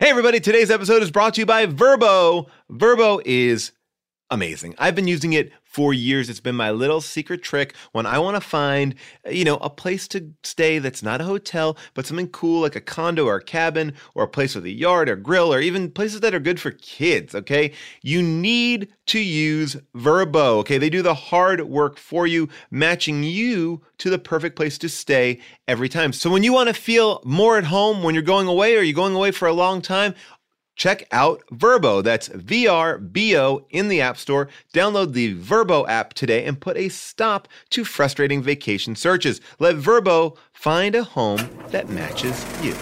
Hey, everybody, today's episode is brought to you by Vrbo. Vrbo is amazing. I've been using it for years. It's been my little secret trick when I want to find, you know, a place to stay that's not a hotel, but something cool like a condo or a cabin or a place with a yard or grill or even places that are good for kids, okay? You need to use Vrbo, okay? They do the hard work for you, matching you to the perfect place to stay every time. So when you want to feel more at home when you're going away or you're going away for a long time, check out Vrbo. That's V R B O in the App Store. Download the Vrbo app today and put a stop to frustrating vacation searches. Let Vrbo find a home that matches you.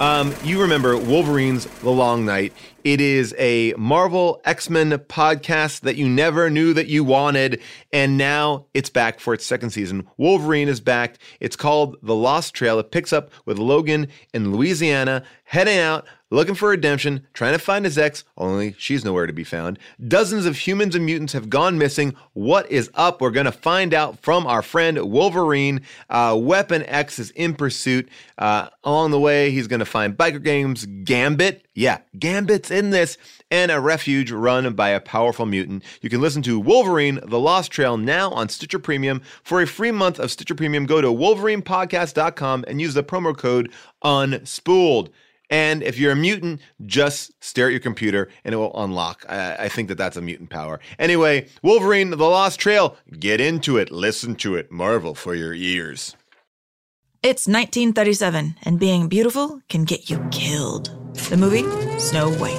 Um, you remember Wolverine's The Long Night. It is a Marvel X Men podcast that you never knew that you wanted, and now it's back for its second season. Wolverine is back. It's called The Lost Trail. It picks up with Logan in Louisiana, heading out looking for redemption, trying to find his ex, only she's nowhere to be found. Dozens of humans and mutants have gone missing. What is up? We're going to find out from our friend Wolverine. Uh, Weapon X is in pursuit. Uh, along the way, he's going to find biker games, Gambit. Yeah, Gambit's in this, and a refuge run by a powerful mutant. You can listen to Wolverine, The Lost Trail now on Stitcher Premium. For a free month of Stitcher Premium, go to wolverinepodcast.com and use the promo code UNSPOOLED. And if you're a mutant, just stare at your computer and it will unlock. I, I, think that that's a mutant power. Anyway, Wolverine, The Lost Trail, get into it, listen to it, marvel for your ears. It's 1937, and being beautiful can get you killed. The movie Snow White.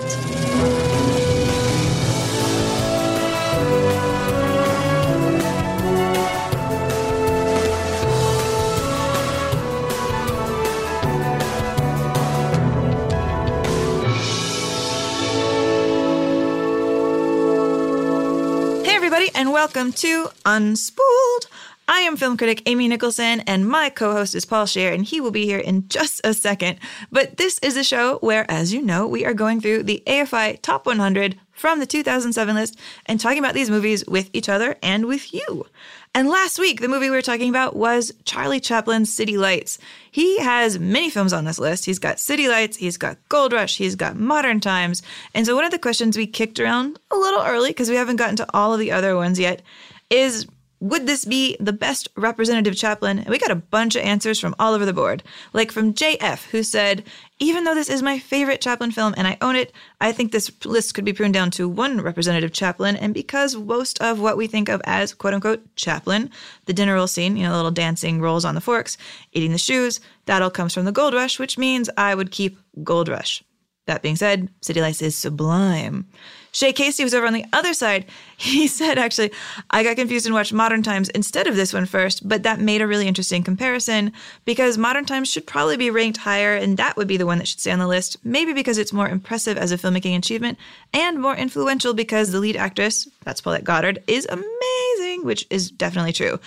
Hey everybody, and welcome to Unspooled. I am film critic Amy Nicholson, and my co host is Paul Scheer, and he will be here in just a second. But this is a show where, as you know, we are going through the AFI Top 100 from the 2007 list and talking about these movies with each other and with you. And last week, the movie we were talking about was Charlie Chaplin's City Lights. He has many films on this list. He's got City Lights, he's got Gold Rush, he's got Modern Times. And so, one of the questions we kicked around a little early, because we haven't gotten to all of the other ones yet, is would this be the best representative Chaplin? And we got a bunch of answers from all over the board. Like from JF, who said, even though this is my favorite Chaplin film and I own it, I think this list could be pruned down to one representative Chaplin. And because most of what we think of as quote unquote Chaplin, the dinner roll scene, you know, the little dancing rolls on the forks, eating the shoes, that all comes from the Gold Rush, which means I would keep Gold Rush. That being said, City Lights is sublime. Shay Casey was over on the other side. He said, actually, I got confused and watched Modern Times instead of this one first, but that made a really interesting comparison because Modern Times should probably be ranked higher, and that would be the one that should stay on the list. Maybe because it's more impressive as a filmmaking achievement and more influential because the lead actress, that's Paulette Goddard, is amazing, which is definitely true.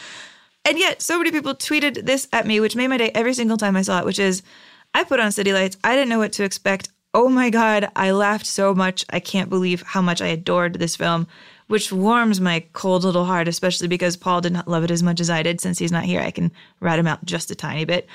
And yet, so many people tweeted this at me, which made my day every single time I saw it, which is I put on City Lights. I didn't know what to expect. Oh my God, I laughed so much. I can't believe how much I adored this film, which warms my cold little heart, especially because Paul did not love it as much as I did. Since he's not here, I can rat him out just a tiny bit.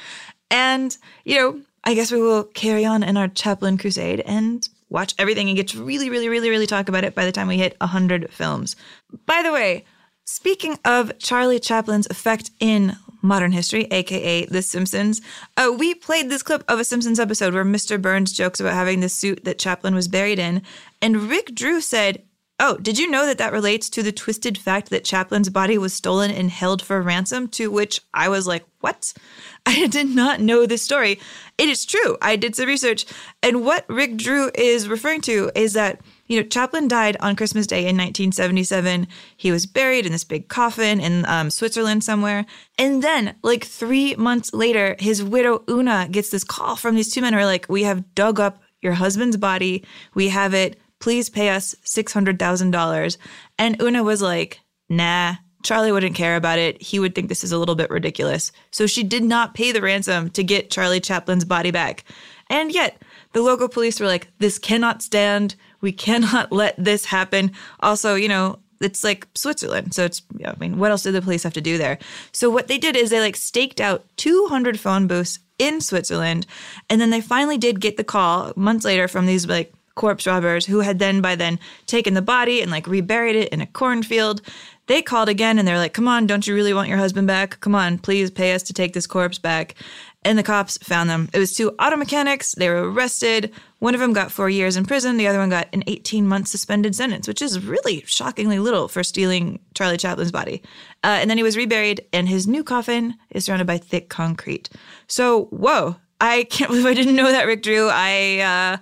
And, you know, I guess we will carry on in our Chaplin crusade and watch everything and get to really, really, really, really talk about it by the time we hit 100 films. By the way, speaking of Charlie Chaplin's effect in modern history, aka The Simpsons. Uh, we played this clip of a Simpsons episode where Mr. Burns jokes about having the suit that Chaplin was buried in, and Rick Drew said, Oh, did you know that that relates to the twisted fact that Chaplin's body was stolen and held for ransom? To which I was like, What? I did not know this story. It is true. I did some research. And what Rick Drew is referring to is that you know, Chaplin died on Christmas Day in 1977. He was buried in this big coffin in um, Switzerland somewhere. And then, like three months later, his widow Oona gets this call from these two men who are like, We have dug up your husband's body. We have it. Please pay us $600,000. And Oona was like, nah, Charlie wouldn't care about it. He would think this is a little bit ridiculous. So she did not pay the ransom to get Charlie Chaplin's body back. And yet, the local police were like, this cannot stand. We cannot let this happen. Also, you know, it's like Switzerland. So it's, I mean, what else did the police have to do there? So what they did is they like staked out 200 phone booths in Switzerland. And then they finally did get the call months later from these like corpse robbers who had then by then taken the body and like reburied it in a cornfield. They called again and they're like, come on, don't you really want your husband back? Come on, please pay us to take this corpse back. And the cops found them. It was two auto mechanics. They were arrested. One of them got four years in prison. The other one got an 18 month suspended sentence, which is really shockingly little for stealing Charlie Chaplin's body. Uh, and then he was reburied, and his new coffin is surrounded by thick concrete. So, whoa, I can't believe I didn't know that, Rick Drew. I uh,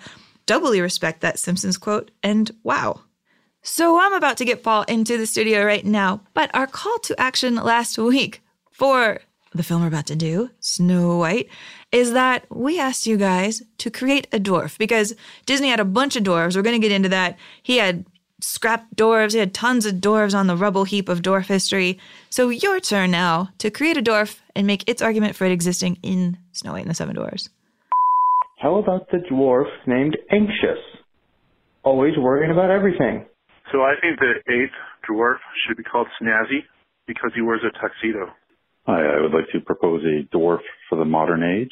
doubly respect that Simpsons quote, and wow. So I'm about to get Paul into the studio right now, but our call to action last week for the film we're about to do, Snow White, is that we asked you guys to create a dwarf because Disney had a bunch of dwarves. We're going to get into that. He had scrapped dwarves, he had tons of dwarves on the rubble heap of dwarf history. So your turn now to create a dwarf and make its argument for it existing in Snow White and the Seven Dwarfs. How about the dwarf named Anxious? Always worrying about everything. So I think the eighth dwarf should be called Snazzy because he wears a tuxedo. Hi, I would like to propose a dwarf for the modern age.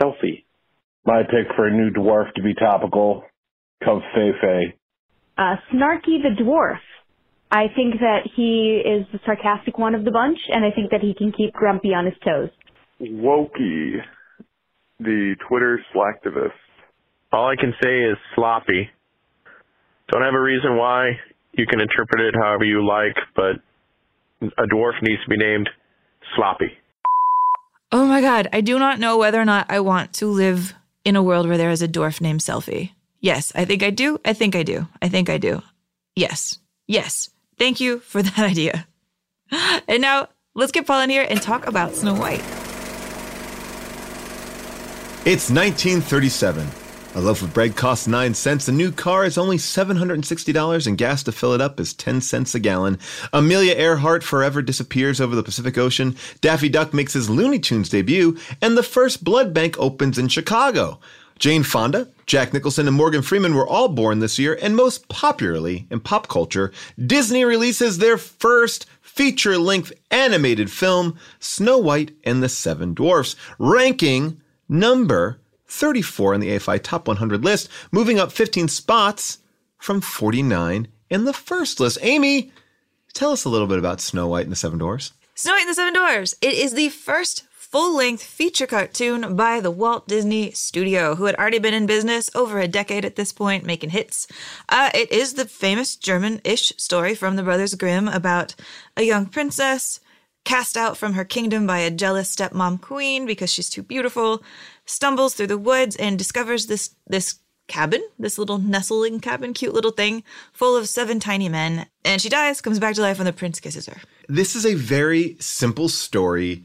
Selfie. My pick for a new dwarf to be topical, Cub Feifei. Uh, Snarky the dwarf. I think that he is the sarcastic one of the bunch, and I think that he can keep Grumpy on his toes. Wokey, the Twitter slacktivist. All I can say is sloppy. Don't have a reason why. You can interpret it however you like, but a dwarf needs to be named Sloppy. Oh my God, I do not know whether or not I want to live in a world where there is a dwarf named Selfie. Yes, I think I do. I think I do. I think I do. Yes. Yes. Thank you for that idea. And now let's get Paul in here and talk about Snow White. It's 1937. A loaf of bread costs 9 cents. A new car is only $760, and gas to fill it up is 10 cents a gallon. Amelia Earhart forever disappears over the Pacific Ocean. Daffy Duck makes his Looney Tunes debut, and the first blood bank opens in Chicago. Jane Fonda, Jack Nicholson, and Morgan Freeman were all born this year, and most popularly in pop culture, Disney releases their first feature length animated film, Snow White and the Seven Dwarfs, ranking number 34 on the AFI Top 100 list, moving up 15 spots from 49 in the first list. Amy, tell us a little bit about Snow White and the Seven Dwarfs. Snow White and the Seven Dwarfs. It is the first full length feature cartoon by the Walt Disney Studio, who had already been in business over a decade at this point, making hits. Uh, it is the famous German ish story from the Brothers Grimm about a young princess cast out from her kingdom by a jealous stepmom queen because she's too beautiful, stumbles through the woods and discovers this this cabin, this little nestling cabin, cute little thing full of seven tiny men, and she dies, comes back to life when the prince kisses her. This is a very simple story.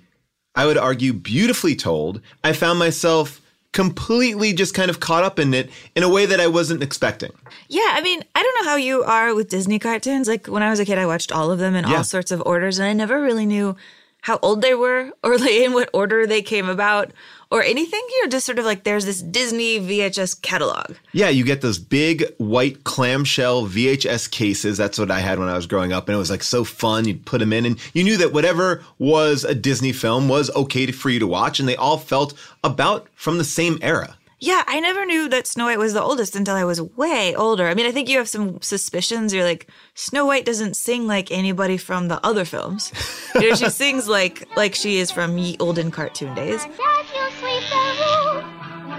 I would argue beautifully told. I found myself completely just kind of caught up in it in a way that I wasn't expecting. Yeah, I mean, I don't know how you are with Disney cartoons. Like when I was a kid, I watched all of them in Yeah. all sorts of orders, and I never really knew how old they were or like in what order they came about or anything. You know, just sort of like there's this Disney VHS catalog. Yeah, you get those big white clamshell VHS cases. That's what I had when I was growing up. And it was like so fun. You'd put them in and you knew that whatever was a Disney film was okay for you to watch. And they all felt about from the same era. Yeah, I never knew that Snow White was the oldest until I was way older. I mean, I think you have some suspicions. You're like, Snow White doesn't sing like anybody from the other films. You know, she sings like like she is from ye olden cartoon days. As you sweep the room,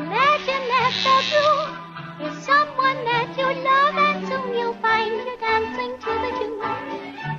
imagine that the room is someone that you love, and soon you'll find you dancing to the tune.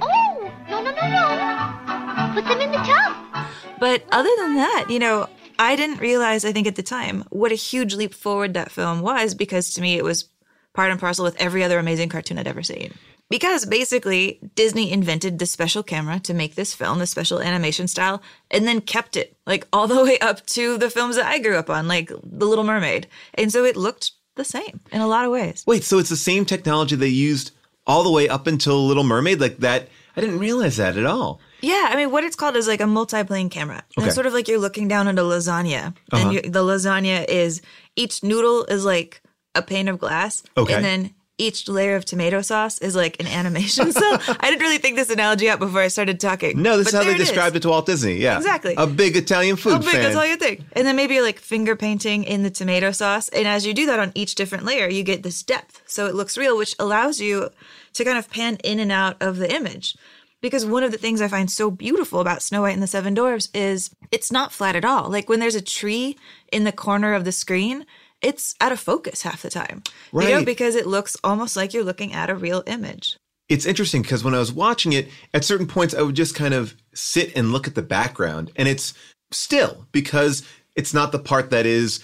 Oh, no, no, no, no. Put them in the tub. But other than that, you know, I didn't realize, I think at the time, what a huge leap forward that film was because to me it was part and parcel with every other amazing cartoon I'd ever seen. Because basically, Disney invented the special camera to make this film, the special animation style, and then kept it like all the way up to the films that I grew up on, like The Little Mermaid. And so it looked the same in a lot of ways. Wait, so it's the same technology they used all the way up until Little Mermaid? Like that? I didn't realize that at all. Yeah, I mean, what it's called is like a multi-plane camera. Okay. It's sort of like you're looking down at a lasagna, Uh-huh. and you, the lasagna is each noodle is like a pane of glass, Okay. and then each layer of tomato sauce is like an animation. so I didn't really think this analogy out before I started talking. No, this But is how they it is. described it to Walt Disney. Yeah, Exactly. A big Italian food How big fan. is you think? And then maybe you're like finger painting in the tomato sauce. And as you do that on each different layer, you get this depth. So it looks real, which allows you to kind of pan in and out of the image. Because one of the things I find so beautiful about Snow White and the Seven Dwarfs is it's not flat at all. Like when there's a tree in the corner of the screen, it's out of focus half the time. You know, Right. because it looks almost like you're looking at a real image. it's interesting because when I was watching it, at certain points, I would just kind of sit and look at the background, and it's still because it's not the part that is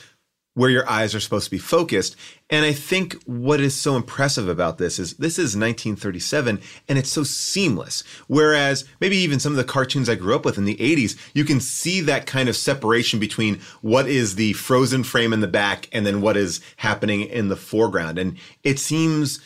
where your eyes are supposed to be focused. And I think what is so impressive about this is this is 1937 and it's so seamless. Whereas maybe even some of the cartoons I grew up with in the 80s, you can see that kind of separation between what is the frozen frame in the back and then what is happening in the foreground. And it seems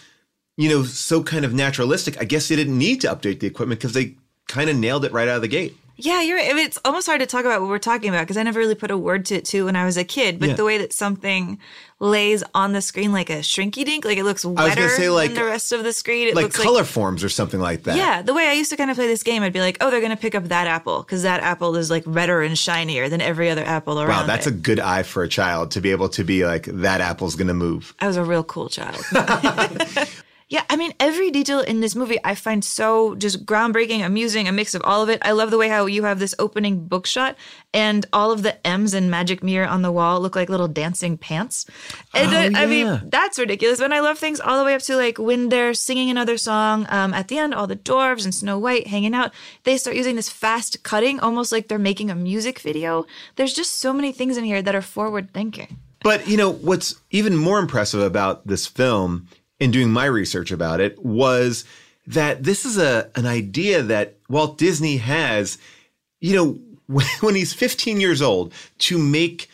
you know, so kind of naturalistic. I guess they didn't need to update the equipment because they kind of nailed it right out of the gate. Yeah, you're right. I mean, it's almost hard to talk about what we're talking about because I never really put a word to it too when I was a kid. But Yeah. the way that something lays on the screen like a shrinky dink, like it looks was wetter say, like- than the rest of the screen. It like looks color like forms or something like that. yeah. The way I used to kind of play this game, I'd be like, oh, they're gonna pick up that apple because that apple is like redder and shinier than every other apple around. Wow, that's it. a good eye for a child to be able to be like, that apple's going to move. I was a real cool child. yeah, I mean, every detail in this movie I find so just groundbreaking, amusing, a mix of all of it. I love the way how you have this opening book shot and all of the M's and magic mirror on the wall look like little dancing pants. And Oh, I yeah. mean, that's ridiculous. But I love things all the way up to like when they're singing another song um, at the end, all the dwarves and Snow White hanging out, they start using this fast cutting, almost like they're making a music video. There's just so many things in here that are forward thinking. But, you know, what's even more impressive about this film in doing my research about it was that this is a an idea that Walt Disney has, you know, when, he's 15 years old to make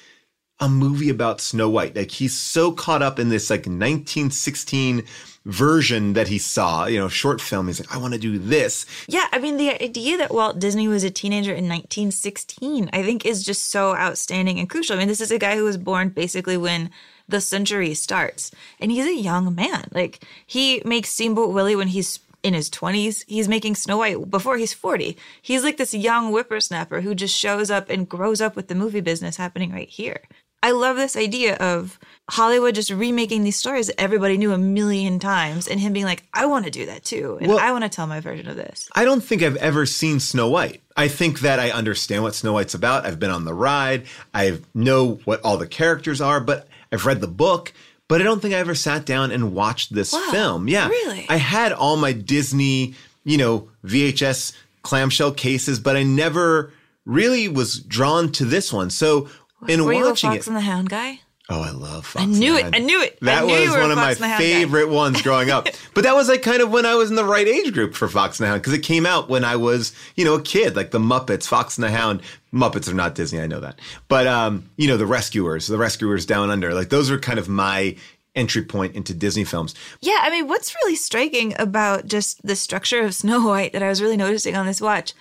a movie about Snow White. Like he's so caught up in this like 1916 version that he saw, you know, short film. He's like, I want to do this. Yeah, I mean, the idea that Walt Disney was a teenager in 1916, I think, is just so outstanding and crucial. I mean, this is a guy who was born basically when the century starts, and he's a young man. Like, he makes Steamboat Willie when he's in his 20s. He's making Snow White before he's 40. He's like this young whippersnapper who just shows up and grows up with the movie business happening right here. I love this idea of Hollywood just remaking these stories that everybody knew a million times and him being like, I want to do that too. And Well- I want to tell my version of this. I don't think I've ever seen Snow White. I think that I understand what Snow White's about. I've been on the ride. I know what all the characters are, but I've read the book. But I don't think I ever sat down and watched this Wow, film. Yeah. really? I had all my Disney, you know, VHS clamshell cases, but I never really was drawn to this one. So in Were you a watching Fox it, and the Hound guy? Oh, I love Fox I knew it. I knew it. That knew was one of my the guy. favorite ones growing up. but that was like kind of when I was in the right age group for Fox and the Hound because it came out when I was, you know, a kid, like the Muppets, Fox and the Hound. Muppets are not Disney, I know that. But um, you know, the Rescuers, the Rescuers Down Under, like those are kind of my entry point into Disney films. Yeah, I mean, what's really striking about just the structure of Snow White that I was really noticing on this watch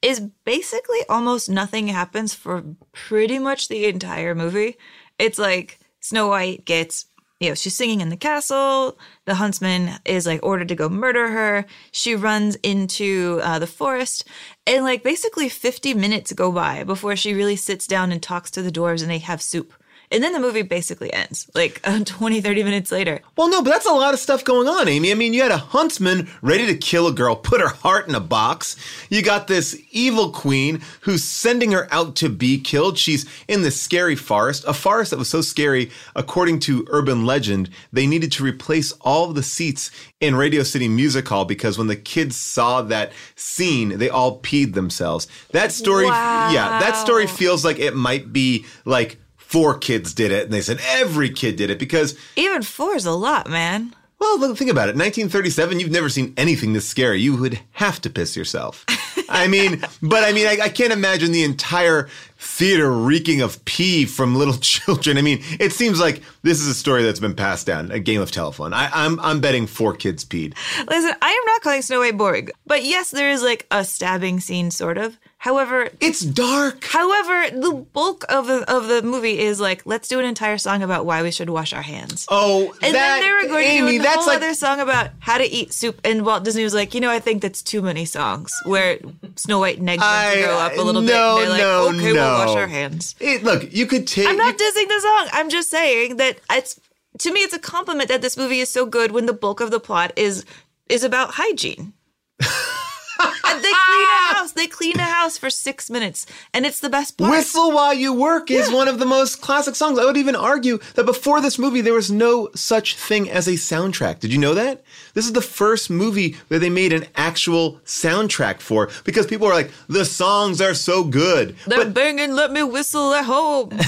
is basically almost nothing happens for pretty much the entire movie. It's like Snow White gets, you know, she's singing in the castle. The huntsman is like ordered to go murder her. She runs into uh, the forest. And like basically 50 minutes go by before she really sits down and talks to the dwarves and they have soup. And then the movie basically ends like uh, 20, 30 minutes later. Well, no, but that's a lot of stuff going on, Amy. I mean, you had a huntsman ready to kill a girl, put her heart in a box. You got this evil queen who's sending her out to be killed. She's in this scary forest, a forest that was so scary, according to urban legend, they needed to replace all of the seats in Radio City Music Hall because when the kids saw that scene, they all peed themselves. That story, yeah, that story feels like it might be like four kids did it, and they said every kid did it because Even four is a lot, man. well, look, think about it. 1937, you've never seen anything this scary. You would have to piss yourself. I mean, but I mean, I, I can't imagine the entire theater reeking of pee from little children. I mean, it seems like this is a story that's been passed down, a game of telephone. I, I'm I'm betting four kids peed. Listen, I am not calling Snow White boring, but yes, there is like a stabbing scene, sort of. However, it's dark. However, the bulk of the of the movie is like, let's do an entire song about why we should wash our hands. Oh, and that, then they were going Amy, to do a that's whole like other song about how to eat soup, and Walt Disney was like, you know, I think that's too many songs where Snow White negs them I- grow up a little no, bit. And they're like, no, okay, we'll wash our hands. It, look, you could take. I'm not dissing the song. I'm just saying that it's to me it's a compliment that this movie is so good when the bulk of the plot is is about hygiene. and they clean a house. They clean a house for six minutes, and it's the best part. Whistle While You Work is one of the most classic songs. I would even argue that before this movie, there was no such thing as a soundtrack. Did you know that? This is the first movie that they made an actual soundtrack for because people are like, the songs are so good. They're banging "Let Me Whistle at Home."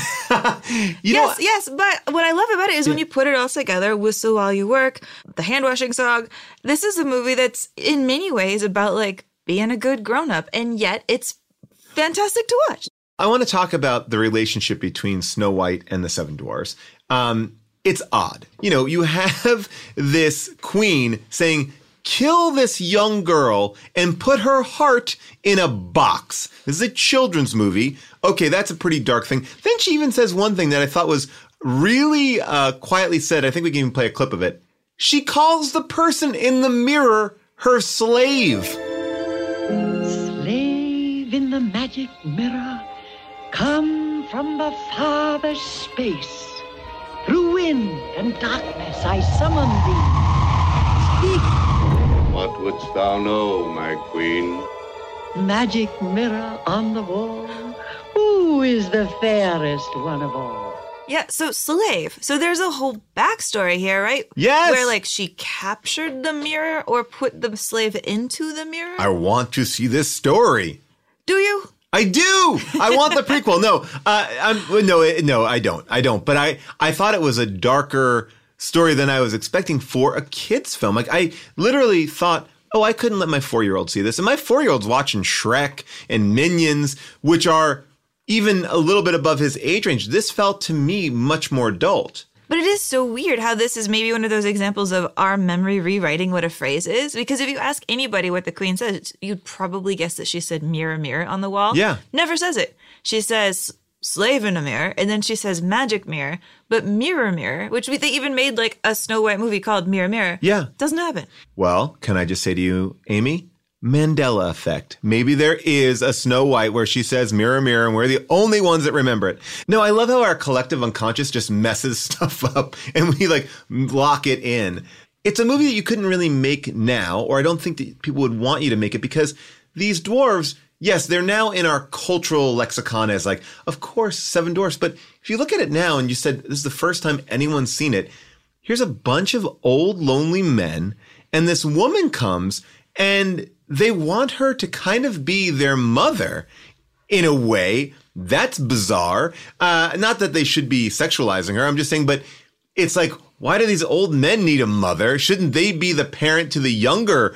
You know, yes, yes, but what I love about it is when you put it all together, "Whistle While You Work," the hand washing song. This is a movie that's in many ways about like being a good grown up, and yet it's fantastic to watch. I want to talk about the relationship between Snow White and the Seven Dwarfs. Um, it's odd. You know, you have this queen saying, kill this young girl and put her heart in a box. This is a children's movie. Okay, that's a pretty dark thing. Then she even says one thing that I thought was really uh, quietly said. I think we can even play a clip of it. She calls the person in the mirror her slave. Slave in the magic mirror, come from the farthest space. Through wind and darkness I summon thee. Speak, What wouldst thou know, my queen? magic mirror on the wall. Who is the fairest one of all? Yeah, so slave. So there's a whole backstory here, right? Yes. Where like she captured the mirror or put the slave into the mirror. I want to see this story. Do you? I do. I want the prequel. No, uh, no, no, I don't. I don't. But I, I thought it was a darker story than I was expecting for a kids film. Like I literally thought, oh, I couldn't let my four year old see this, and my four year old's watching Shrek and Minions, which are even a little bit above his age range. This felt to me much more adult. But it is so weird how this is maybe one of those examples of our memory rewriting what a phrase is. Because if you ask anybody what the queen says, you'd probably guess that she said mirror, mirror on the wall. Yeah. Never says it. She says slave in a mirror, and then she says magic mirror, but mirror, mirror, which we, they even made like a Snow White movie called Mirror, Mirror. Yeah. Doesn't happen. Well, can I just say to you, Amy? Mandela effect. Maybe there is a Snow White where she says mirror, mirror, and we're the only ones that remember it. No, I love how our collective unconscious just messes stuff up and we like lock it in. It's a movie that you couldn't really make now, or I don't think that people would want you to make it because these dwarves, yes, they're now in our cultural lexicon as like, of course, Seven Dwarfs. But if you look at it now and you said this is the first time anyone's seen it, here's a bunch of old lonely men and this woman comes and they want her to kind of be their mother in a way that's bizarre uh, not that they should be sexualizing her i'm just saying but it's like why do these old men need a mother shouldn't they be the parent to the younger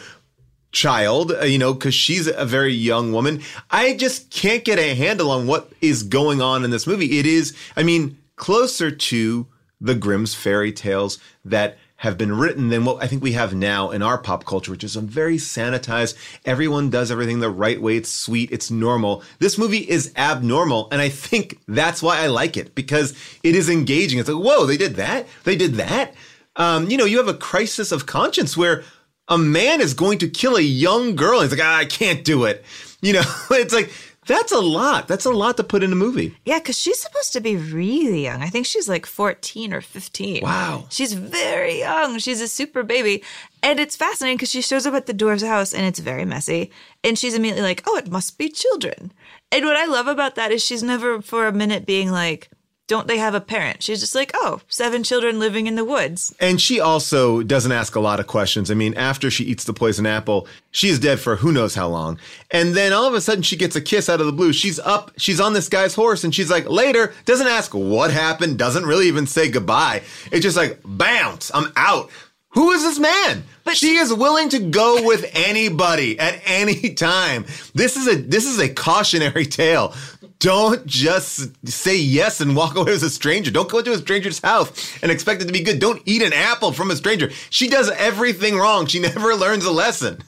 child, uh, you know, because she's a very young woman. I just can't get a handle on what is going on in this movie. It is, I mean, closer to the Grimm's fairy tales that have been written than what I think we have now in our pop culture, which is a very sanitized. Everyone does everything the right way. It's sweet. It's normal. This movie is abnormal. And I think that's why I like it because it is engaging. It's like, whoa, they did that. They did that. Um, you know, you have a crisis of conscience where a man is going to kill a young girl. And he's like, ah, I can't do it. You know, it's like, that's a lot. That's a lot to put in a movie. Yeah, because she's supposed to be really young. I think she's like 14 or 15. Wow. She's very young. She's a super baby. And it's fascinating because she shows up at the dwarf's house and it's very messy. And she's immediately like, oh, it must be children. And what I love about that is she's never for a minute being like, don't they have a parent? She's just like, oh, seven children living in the woods. And she also doesn't ask a lot of questions. I mean, after she eats the poison apple, she's dead for who knows how long. And then all of a sudden she gets a kiss out of the blue. She's up, she's on this guy's horse, and she's like, later, doesn't ask what happened, doesn't really even say goodbye. It's just like, bounce, I'm out. Who is this man? But she is willing to go with anybody at any time. This is a this is a cautionary tale. Don't just say yes and walk away as a stranger. Don't go to a stranger's house and expect it to be good. Don't eat an apple from a stranger. She does everything wrong. She never learns a lesson.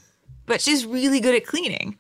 But she's really good at cleaning.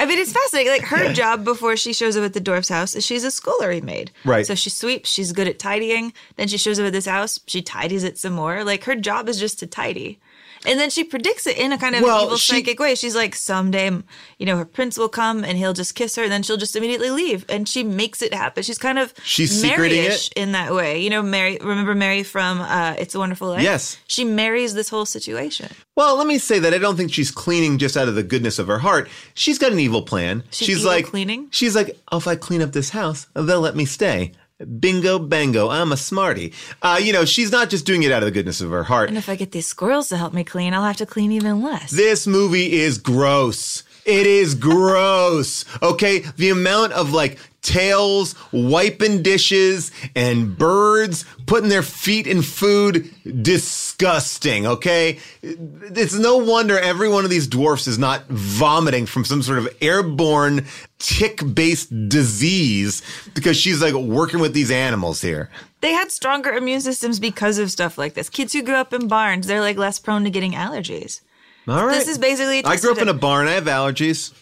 I mean, it's fascinating. Like her job before she shows up at the dwarf's house is she's a scullery maid. Right. So she sweeps. She's good at tidying. Then she shows up at this house. She tidies it some more. Like her job is just to tidy. And then she predicts it in a kind of Well, evil she- psychic way. She's like, someday, you know, her prince will come and he'll just kiss her, and then she'll just immediately leave. And she makes it happen. She's kind of She's Mary-ish in that way. You know, Mary. Remember Mary from uh, It's a Wonderful Life? Yes. She marries this whole situation. Well, let me say that I don't think she's cleaning just out of the goodness of her heart. She's got an evil plan. She's evil like cleaning? She's like, oh, if I clean up this house, they'll let me stay. Bingo, bango, I'm a smarty. Uh, you know, she's not just doing it out of the goodness of her heart. And if I get these squirrels to help me clean, I'll have to clean even less. This movie is gross. It is gross. Okay. The amount of like tails, wiping dishes, and birds putting their feet in food, disgusting. Okay. It's no wonder every one of these dwarfs is not vomiting from some sort of airborne tick based disease because she's like working with these animals here. They had stronger immune systems because of stuff like this. Kids who grew up in barns, they're like less prone to getting allergies. All right. This is basically. I grew up in a barn. I have allergies.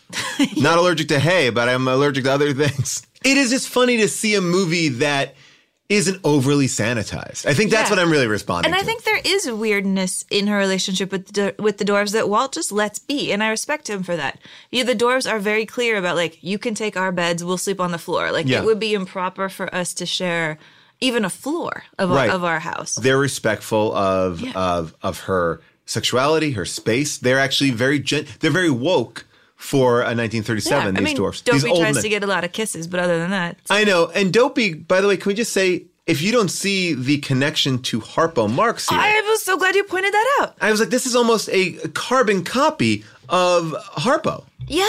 Not allergic to hay, but I'm allergic to other things. It is just funny to see a movie that isn't overly sanitized. I think that's Yeah. what I'm really responding to. And I to. think there is weirdness in her relationship with the, with the dwarves that Walt just lets be, and I respect him for that. Yeah, the dwarves are very clear about like you can take our beds, we'll sleep on the floor. Like Yeah. it would be improper for us to share even a floor of Right. our, of our house. They're respectful of of of her sexuality, her space. They're actually very gen- they're very woke for a 1937. Yeah, these I mean, dwarfs, Dopey these old tries men. to get a lot of kisses, but other than that, I know. And Dopey, by the way, can we just say if you don't see the connection to Harpo Marx here, I was so glad you pointed that out. I was like, this is almost a carbon copy of Harpo. Yeah,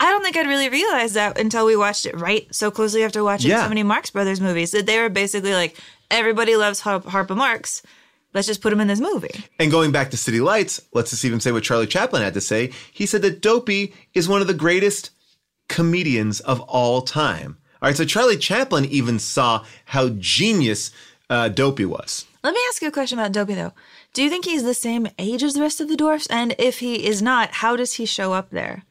I don't think I'd really realized that until we watched it right so closely after watching Yeah. so many Marx Brothers movies that they were basically like everybody loves Har- Harpo Marx. Let's just put him in this movie. And going back to City Lights, let's just even say what Charlie Chaplin had to say. He said that Dopey is one of the greatest comedians of all time. All right, so Charlie Chaplin even saw how genius uh, Dopey was. Let me ask you a question about Dopey though. Do you think he's the same age as the rest of the dwarfs? And if he is not, how does he show up there?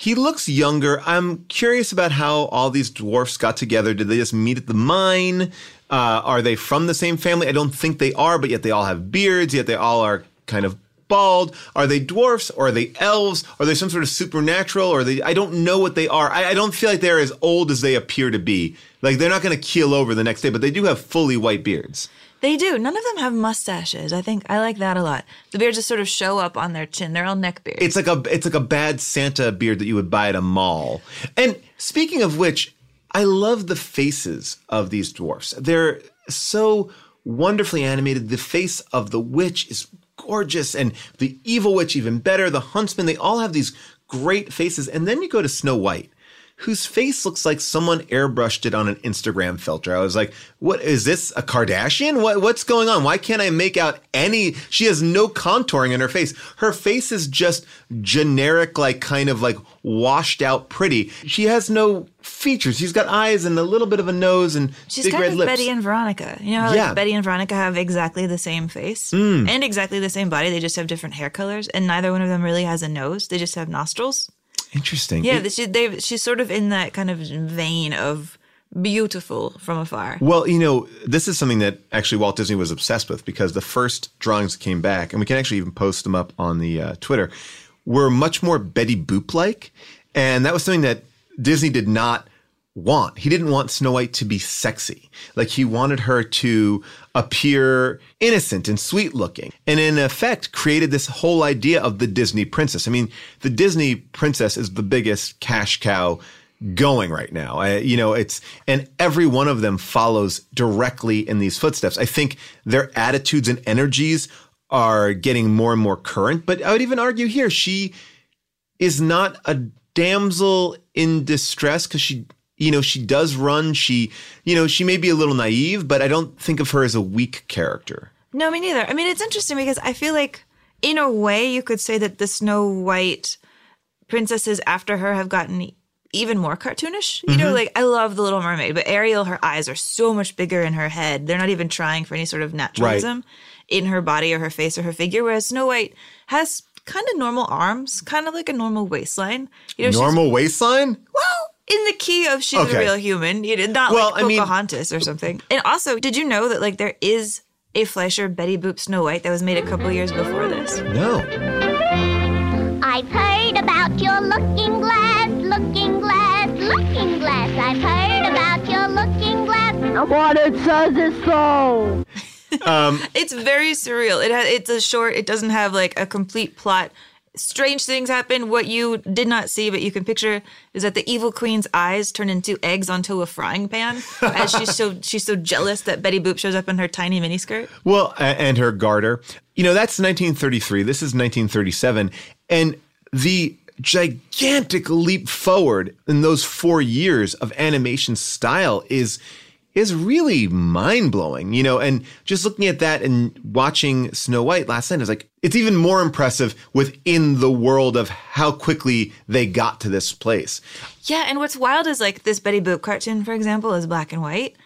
He looks younger. I'm curious about how all these dwarfs got together. Did they just meet at the mine? Uh, are they from the same family? I don't think they are, but yet they all have beards, yet they all are kind of bald. Are they dwarfs or are they elves? Are they some sort of supernatural? Or they? I don't know what they are. I, I don't feel like they're as old as they appear to be. Like they're not going to keel over the next day, but they do have fully white beards. They do. None of them have mustaches. I think I like that a lot. The beards just sort of show up on their chin. They're all neck beards. It's like a it's like a bad Santa beard that you would buy at a mall. And speaking of which, I love the faces of these dwarfs. They're so wonderfully animated. The face of the witch is gorgeous, and the evil witch even better. The huntsman, they all have these great faces. And then you go to Snow White. Whose face looks like someone airbrushed it on an Instagram filter. I was like, "What is this? A Kardashian? What what's going on? Why can't I make out any? She has no contouring in her face. Her face is just generic, like kind of like washed out pretty. She has no features. She's got eyes and a little bit of a nose and She's big kind red of lips. Betty and Veronica. You know how like, Betty and Veronica have exactly the same face Mm. and exactly the same body. They just have different hair colors, and neither one of them really has a nose. They just have nostrils. Interesting. Yeah, It- she, they, she's sort of in that kind of vein of beautiful from afar. Well, you know, this is something that actually Walt Disney was obsessed with because the first drawings that came back, and we can actually even post them up on the uh, Twitter, were much more Betty Boop like. And that was something that Disney did not want. He didn't want Snow White to be sexy. Like he wanted her to appear innocent and sweet looking. And in effect, created this whole idea of the Disney princess. I mean, the Disney princess is the biggest cash cow going right now. I, you know, it's and every one of them follows directly in these footsteps. I think their attitudes and energies are getting more and more current, but I would even argue here she is not a damsel in distress because she you know she does run she you know she may be a little naive but i don't think of her as a weak character No, me neither. I mean, it's interesting because I feel like, in a way, you could say that the Snow White princesses after her have gotten even more cartoonish. You know, Mhm. like I love the Little Mermaid, but Ariel, her eyes are so much bigger in her head. They're not even trying for any sort of naturalism in her body or her face or her figure. Whereas Snow White has kind of normal arms, kind of like a normal waistline. You know, Normal waistline? well, in the key of she's Okay. a real human, you know, not Well, like I mean- Pocahontas or something. And also, did you know that like there is a Fleischer Betty Boop Snow White that was made a couple years before this? No. I've heard about your looking glass, looking glass, looking glass. I've heard about your looking glass. What it says is so. Um, It's very surreal. It has it's a short. It doesn't have like a complete plot. Strange things happen. What you did not see, but you can picture, is that the evil queen's eyes turn into eggs onto a frying pan, as she's so she's so jealous that Betty Boop shows up in her tiny miniskirt. Well, and her garter. You know, that's 1933. This is 1937. And the gigantic leap forward in those four years of animation style is is really mind blowing, you know, and just looking at that and watching Snow White last night is like, it's even more impressive within the world of how quickly they got to this place. Yeah, and what's wild is like this Betty Boop cartoon, for example, is black and white.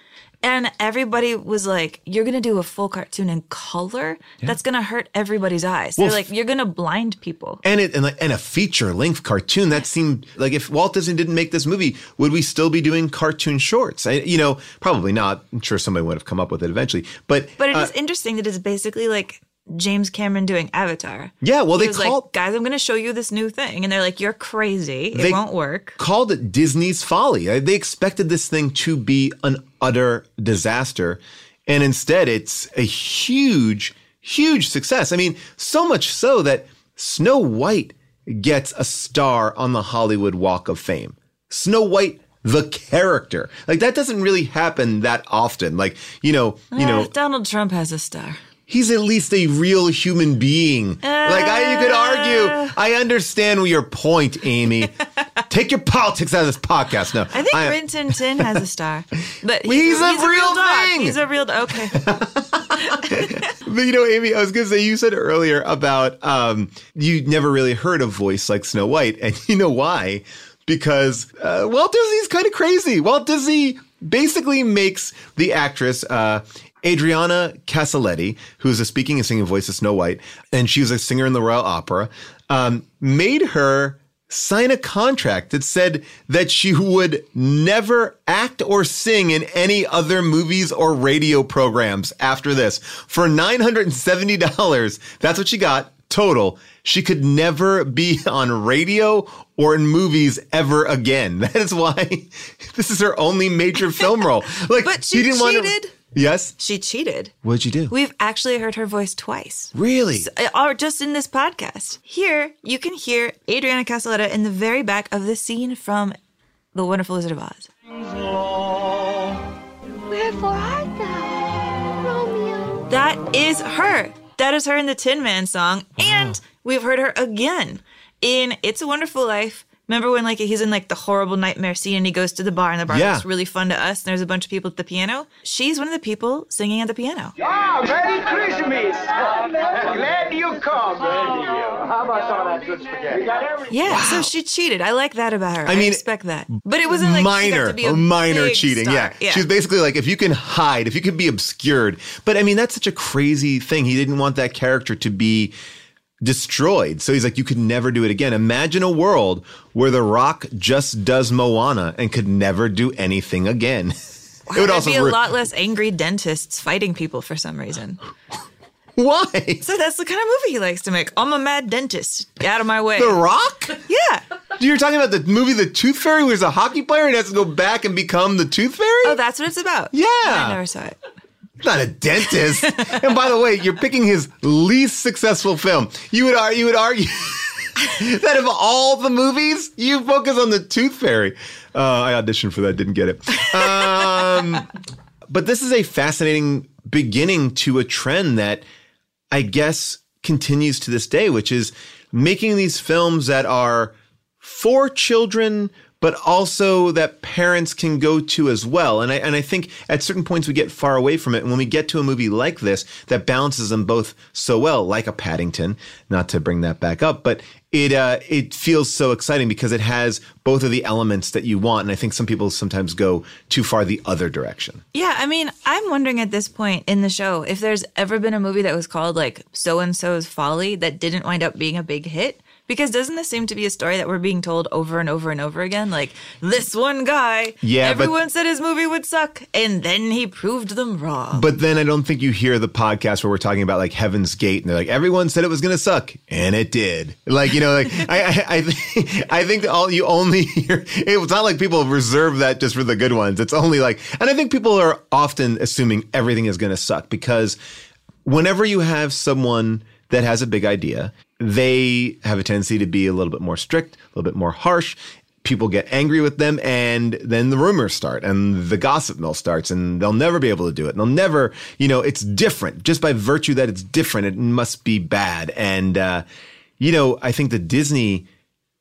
And everybody was like, You're gonna do a full cartoon in color? That's gonna hurt everybody's eyes. Well, They're like, You're gonna blind people. And it and, like, and a feature length cartoon that seemed like if Walt Disney didn't make this movie, would we still be doing cartoon shorts? I, you know, probably not. I'm sure somebody would have come up with it eventually. But But it uh, is interesting that it's basically like James Cameron doing Avatar. Yeah, well, He they was call- like, guys, I'm gonna show you this new thing. And they're like, You're crazy. It won't work. called it Disney's folly. They expected this thing to be an utter disaster, and instead, it's a huge, huge success. I mean, so much so that Snow White gets a star on the Hollywood Walk of Fame. Snow White. The character, like that, doesn't really happen that often. Like you know, you Uh, know, Donald Trump has a star. He's at least a real human being. like I, you could argue. I understand your point, Amy. Take your politics out of this podcast. No, I think I- Rin Tin Tin has a star. But He's a real dog. thing. He's a real. Okay. But you know, Amy, I was going to say you said earlier about um, you never really heard a voice like Snow White, and you know why? Because uh, Walt Disney's kind of crazy. Walt Disney basically makes the actress uh, Adriana Caselotti, who's a speaking and singing voice of Snow White, and she was a singer in the Royal Opera, um, made her sign a contract that said that she would never act or sing in any other movies or radio programs after this. For $970, that's what she got total. She could never be on radio or in movies ever again. That is why this is her only major film role. Like, But she didn't want cheated. to. Yes. She cheated. What'd you do? We've actually heard her voice twice. Really? S- uh, Or just in this podcast. Here, you can hear Adriana Caselotti in the very back of the scene from The Wonderful Wizard of Oz. Wherefore art thou, Romeo? That is her. That is her in the Tin Man song. And we've heard her again in It's a Wonderful Life. Remember when like he's in like the horrible nightmare scene and he goes to the bar and the bar Yeah. looks really fun to us and there's a bunch of people at the piano? She's one of the people singing at the piano. Ah, Merry Christmas! Glad you come. How about some of that good spaghetti? We got everything. Yeah, so she cheated. I like that about her. I mean, I, mean, respect that. But it wasn't like she got minor, to be a minor big cheating. star. Yeah. She was basically like, if you can hide, if you can be obscured. But I mean, that's such a crazy thing. He didn't want that character to be destroyed. So he's like, you could never do it again. Imagine a world where The Rock just does Moana and could never do anything again. it would also be a ru- lot less angry dentists fighting people for some reason. Why? So that's the kind of movie he likes to make. I'm a mad dentist. Get out of my way. The Rock? Yeah. You're talking about the movie The Tooth Fairy, where he's a hockey player and has to go back and become the Tooth Fairy? Oh, that's what it's about. Yeah. I never saw it. Not a dentist. and by the way, you're picking his least successful film. You would argue, you would argue that of all the movies, you focus on the Tooth Fairy. Uh, I auditioned for that, didn't get it. Um, but this is a fascinating beginning to a trend that I guess continues to this day, which is making these films that are for children, but also that parents can go to as well. And I and I think at certain points we get far away from it. And when we get to a movie like this that balances them both so well, like a Paddington, not to bring that back up, but it uh, it feels so exciting because it has both of the elements that you want. And I think some people sometimes go too far the other direction. Yeah, I mean, I'm wondering at this point in the show if there's ever been a movie that was called like So and So's Folly that didn't wind up being a big hit. Because doesn't this seem to be a story that we're being told over and over and over again? Like, this one guy, Yeah, but- everyone said his movie would suck, and then he proved them wrong. But then I don't think you hear the podcast where we're talking about like Heaven's Gate, and they're like, everyone said it was going to suck, and it did. Like you know, like I, I, I, think, I think all you only hear. It's not like people reserve that just for the good ones. It's only like, and I think people are often assuming everything is going to suck because whenever you have someone that has a big idea, they have a tendency to be a little bit more strict, a little bit more harsh. People get angry with them, and then the rumors start, and the gossip mill starts, and they'll never be able to do it. And they'll never, you know, it's different just by virtue that it's different. It must be bad, and uh, you know, I think that Disney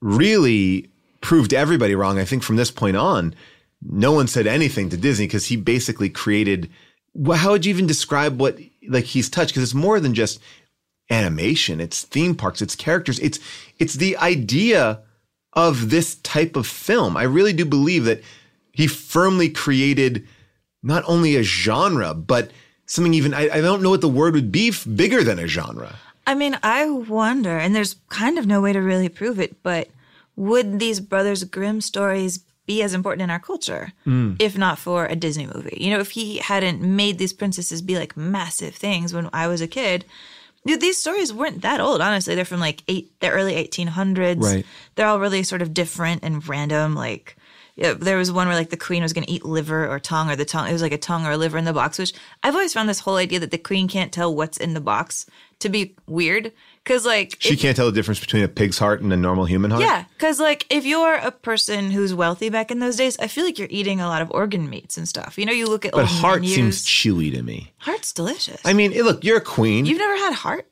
really proved everybody wrong. I think from this point on, no one said anything to Disney because he basically created. Well, how would you even describe what like he's touched? Because it's more than just animation. It's theme parks. It's characters. It's it's the idea of this type of film. I really do believe that he firmly created not only a genre, but something even I, I don't know what the word would be bigger than a genre. I mean, I wonder, and there's kind of no way to really prove it, but would these Brothers Grimm stories be as important in our culture Mm. if not for a Disney movie? You know, if he hadn't made these princesses be like massive things when I was a kid. Dude, these stories weren't that old, honestly. They're from like eight, the early 1800s. Right. They're all really sort of different and random. Like, yeah, there was one where like the queen was going to eat liver or tongue, or the tongue, it was like a tongue or a liver in the box, which I've always found this whole idea that the queen can't tell what's in the box to be weird. Cause like, She if- can't tell the difference between a pig's heart and a normal human heart. yeah, because like if you're a person who's wealthy back in those days, I feel like you're eating a lot of organ meats and stuff. You know, you look at But heart menus. seems chewy to me. heart's delicious. I mean, look, you're a queen. You've never had heart?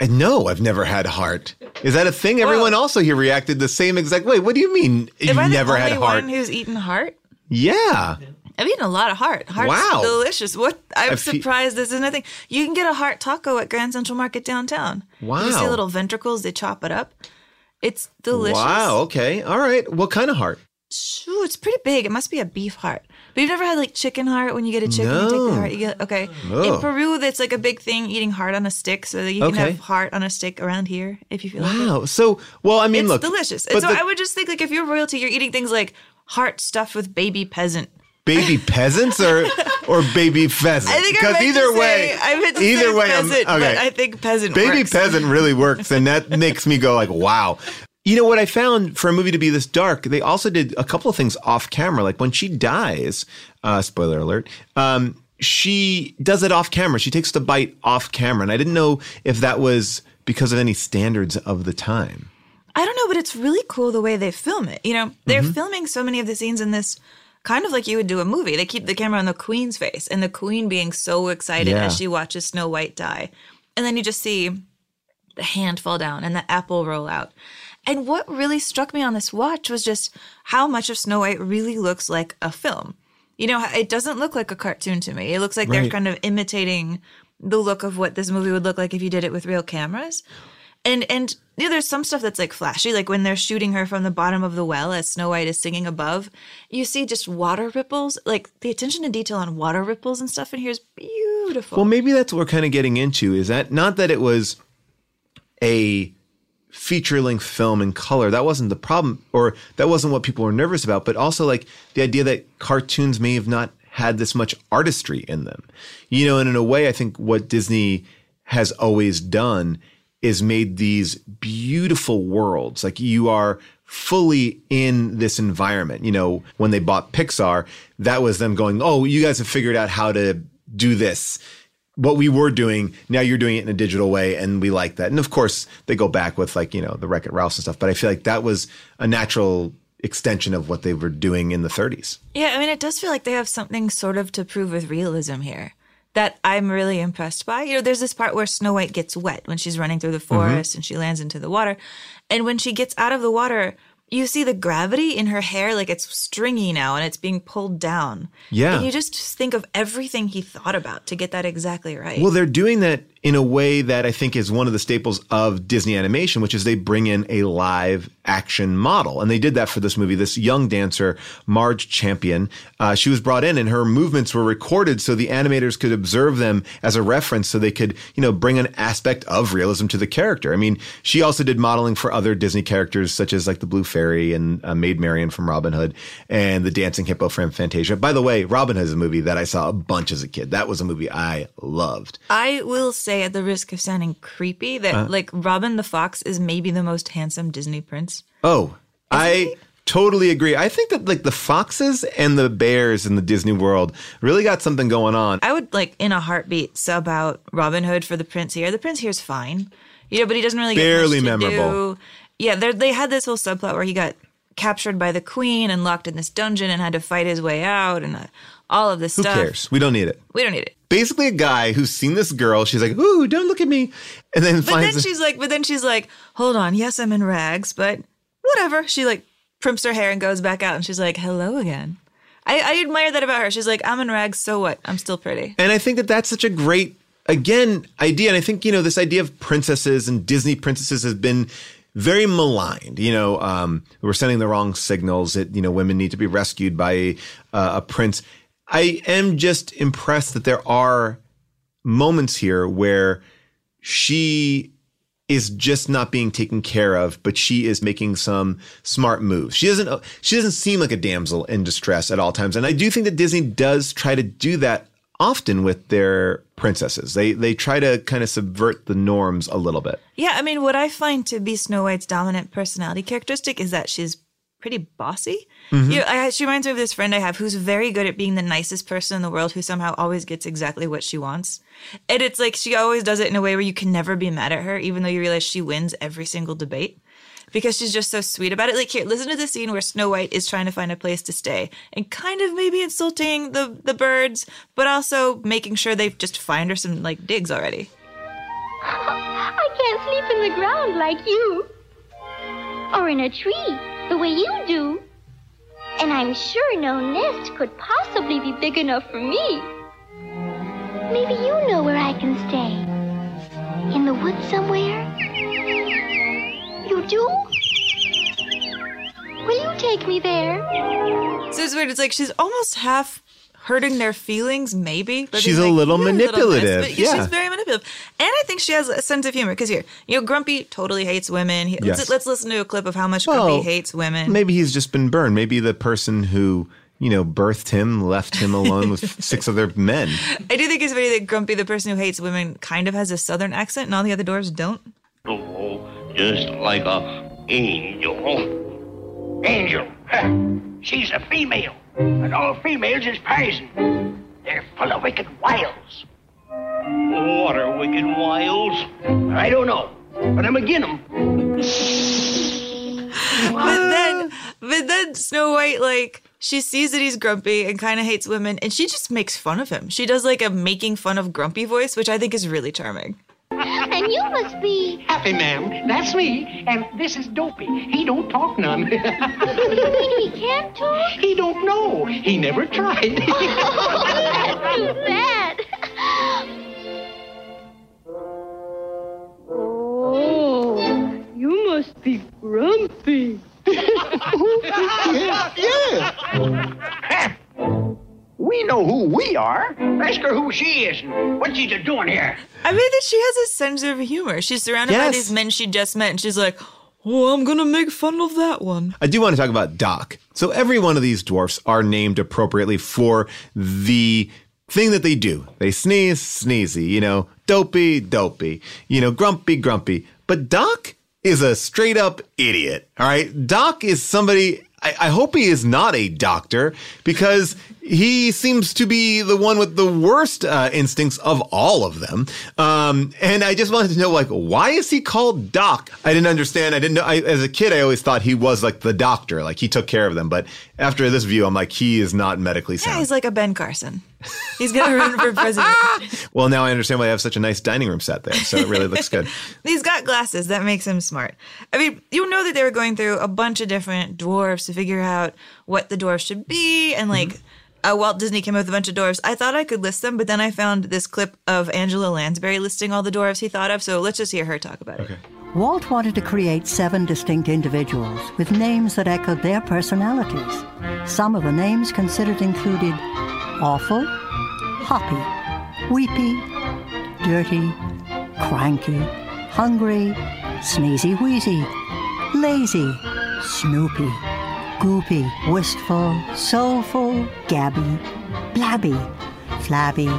I know I've never had heart. Is that a thing? Everyone also here reacted the same exact way. What do you mean you've Am I the never only had heart? one who's eaten heart? Yeah. I've eaten a lot of heart. Heart's Wow. delicious. What I'm fe- surprised this is nothing. You can get a heart taco at Grand Central Market downtown. Wow. You see little ventricles, they chop it up. It's delicious. Wow. Okay. All right. What kind of heart? Ooh, it's pretty big. It must be a beef heart. But you've never had like chicken heart when you get a chicken, you take No. the heart, you get okay. No. In oh. Peru, that's like a big thing, eating heart on a stick, so that you can have heart on a stick around here if you feel like. Wow. So, well, I mean, it's look, delicious. And so the I would just think like if you're royalty, you're eating things like heart stuffed with baby peasant. Baby peasants or or baby pheasant? I think I meant either to way, say, I meant to either say way, I'm- okay. but I think peasant baby works. peasant really works, and that makes me go like, wow. You know what I found for a movie to be this dark? They also did a couple of things off camera. Like when she dies, uh, spoiler alert, um, she does it off camera. She takes the bite off camera, and I didn't know if that was because of any standards of the time. I don't know, but it's really cool the way they film it. You know, they're Mhm. filming so many of the scenes in this kind of like you would do a movie. They keep the camera on the queen's face and the queen being so excited Yeah. as she watches Snow White die. And then you just see the hand fall down and the apple roll out. And what really struck me on this watch was just how much of Snow White really looks like a film. You know, it doesn't look like a cartoon to me. It looks like they're kind of imitating the look of what this movie would look like if you did it with real cameras. And and you know, there's some stuff that's like flashy, like when they're shooting her from the bottom of the well as Snow White is singing above, you see just water ripples. Like the attention to detail on water ripples and stuff in here is beautiful. Well, maybe that's what we're kind of getting into. Is that not that it was a feature length film in color? That wasn't the problem, or that wasn't what people were nervous about. But also, like the idea that cartoons may have not had this much artistry in them. You know, and in a way, I think what Disney has always done is made these beautiful worlds. Like you are fully in this environment. You know, when they bought Pixar, that was them going, "Oh, you guys have figured out how to do this." What we were doing, now you're doing it in a digital way, and we like that. And of course, they go back with like, you know, the Wreck It Ralph and stuff. But I feel like that was a natural extension of what they were doing in the 30s. Yeah, I mean, it does feel like they have something sort of to prove with realism here that I'm really impressed by. You know, there's this part where Snow White gets wet when she's running through the mm-hmm. forest and she lands into the water. And when she gets out of the water, you see the gravity in her hair, like it's stringy now and it's being pulled down. Yeah. And you just think of everything he thought about to get that exactly right. Well, they're doing that in a way that I think is one of the staples of Disney animation, which is they bring in a live action model. And they did that for this movie. This young dancer, Marge Champion, uh, she was brought in and her movements were recorded so the animators could observe them as a reference so they could, you know, bring an aspect of realism to the character. I mean, she also did modeling for other Disney characters such as like the Blue Fairy and uh, Maid Marian from Robin Hood and the Dancing Hippo from Fantasia. By the way, Robin Hood is a movie that I saw a bunch as a kid. That was a movie I loved. I will say, at the risk of sounding creepy, that Uh. like Robin the Fox is maybe the most handsome Disney prince. Oh, I totally agree. I think that like the foxes and the bears in the Disney world really got something going on. I would like in a heartbeat sub out Robin Hood for the prince here. The prince here is fine, you know, but he doesn't really get Barely memorable. do. Yeah, they had this whole subplot where he got captured by the queen and locked in this dungeon and had to fight his way out and uh, all of this Who stuff. Who cares? We don't need it. We don't need it. Basically, a guy who's seen this girl, she's like, "Ooh, don't look at me," and then But then she's like, but then she's like, hold on, yes, I'm in rags, but whatever. She like primps her hair and goes back out, and she's like, hello again. I, I admire that about her. She's like, I'm in rags, so what? I'm still pretty. And I think that that's such a great, again, idea. And I think, you know, this idea of princesses and Disney princesses has been very maligned. You know, um, we're sending the wrong signals that, you know, women need to be rescued by uh, a prince. I am just impressed that there are moments here where she is just not being taken care of, but she is making some smart moves. She doesn't she doesn't seem like a damsel in distress at all times. And I do think that Disney does try to do that often with their princesses. They they try to kind of subvert the norms a little bit. Yeah, I mean, what I find to be Snow White's dominant personality characteristic is that she's pretty bossy. Mhm. You know, I, she reminds me of this friend I have who's very good at being the nicest person in the world who somehow always gets exactly what she wants. And it's like she always does it in a way where you can never be mad at her, even though you realize she wins every single debate. Because she's just so sweet about it. Like here, listen to the scene where Snow White is trying to find a place to stay and kind of maybe insulting the the birds, but also making sure they just find her some like digs already. I can't sleep in the ground like you. Or in a tree, the way you do. And I'm sure no nest could possibly be big enough for me. Maybe you know where I can stay. In the woods somewhere? You do? Will you take me there? So it's weird. It's like she's almost half hurting their feelings, maybe. But She's it's a like, little "You're a manipulative, mess," yeah. she's very manipulative, and I think she has a sense of humor. Because here, you know, Grumpy totally hates women. He- Yes. let's, let's listen to a clip of how much Well, Grumpy hates women. Maybe he's just been burned. Maybe the person who, you know, birthed him left him alone with six other men. I do think it's funny that Grumpy, the person who hates women, kind of has a southern accent, and all the other doors don't. Oh, just like a angel. Angel. She's a female, and all females is poison. They're full of wicked wiles. What are wicked wiles? I don't know, but I'm agin 'em. but then, but then Snow White, like, she sees that he's grumpy and kind of hates women, and she just makes fun of him. She does like a making fun of grumpy voice, which I think is really charming. And you must be. Happy, ma'am. That's me. And this is Dopey. He don't talk none. You mean he can't talk? He don't know. He never tried. That's too bad. Oh, you must be grumpy. yeah, yeah. We know who we are. Ask her who she is and what she's doing here. I mean that she has a sense of humor. She's surrounded by Yes. these men she just met, and she's like, "Oh, I'm gonna make fun of that one." I do want to talk about Doc. So every one of these dwarfs are named appropriately for the thing that they do. They sneeze, sneezy, you know, dopey, dopey, you know, grumpy, grumpy. But Doc is a straight up idiot. All right. Doc is somebody, I, I hope he is not a doctor because he seems to be the one with the worst uh, instincts of all of them. Um, and I just wanted to know, like, why is he called Doc? I didn't understand. I didn't know. I, as a kid, I always thought he was like the doctor, like he took care of them. But after this view, I'm like, he is not medically Yeah, sound. he's like a Ben Carson. He's gonna run for president. well, now I understand why I have such a nice dining room set there. So it really looks good. He's got glasses. That makes him smart. I mean, you know that they were going through a bunch of different dwarves to figure out what the dwarves should be, and like. Uh, Walt Disney came up with a bunch of dwarves. I thought I could list them, but then I found this clip of Angela Lansbury listing all the dwarves he thought of. So let's just hear her talk about it. Walt wanted to create seven distinct individuals with names that echoed their personalities. Some of the names considered included awful, hoppy, weepy, dirty, cranky, hungry, sneezy wheezy, lazy, snoopy, goopy, wistful, soulful, gabby, blabby, flabby,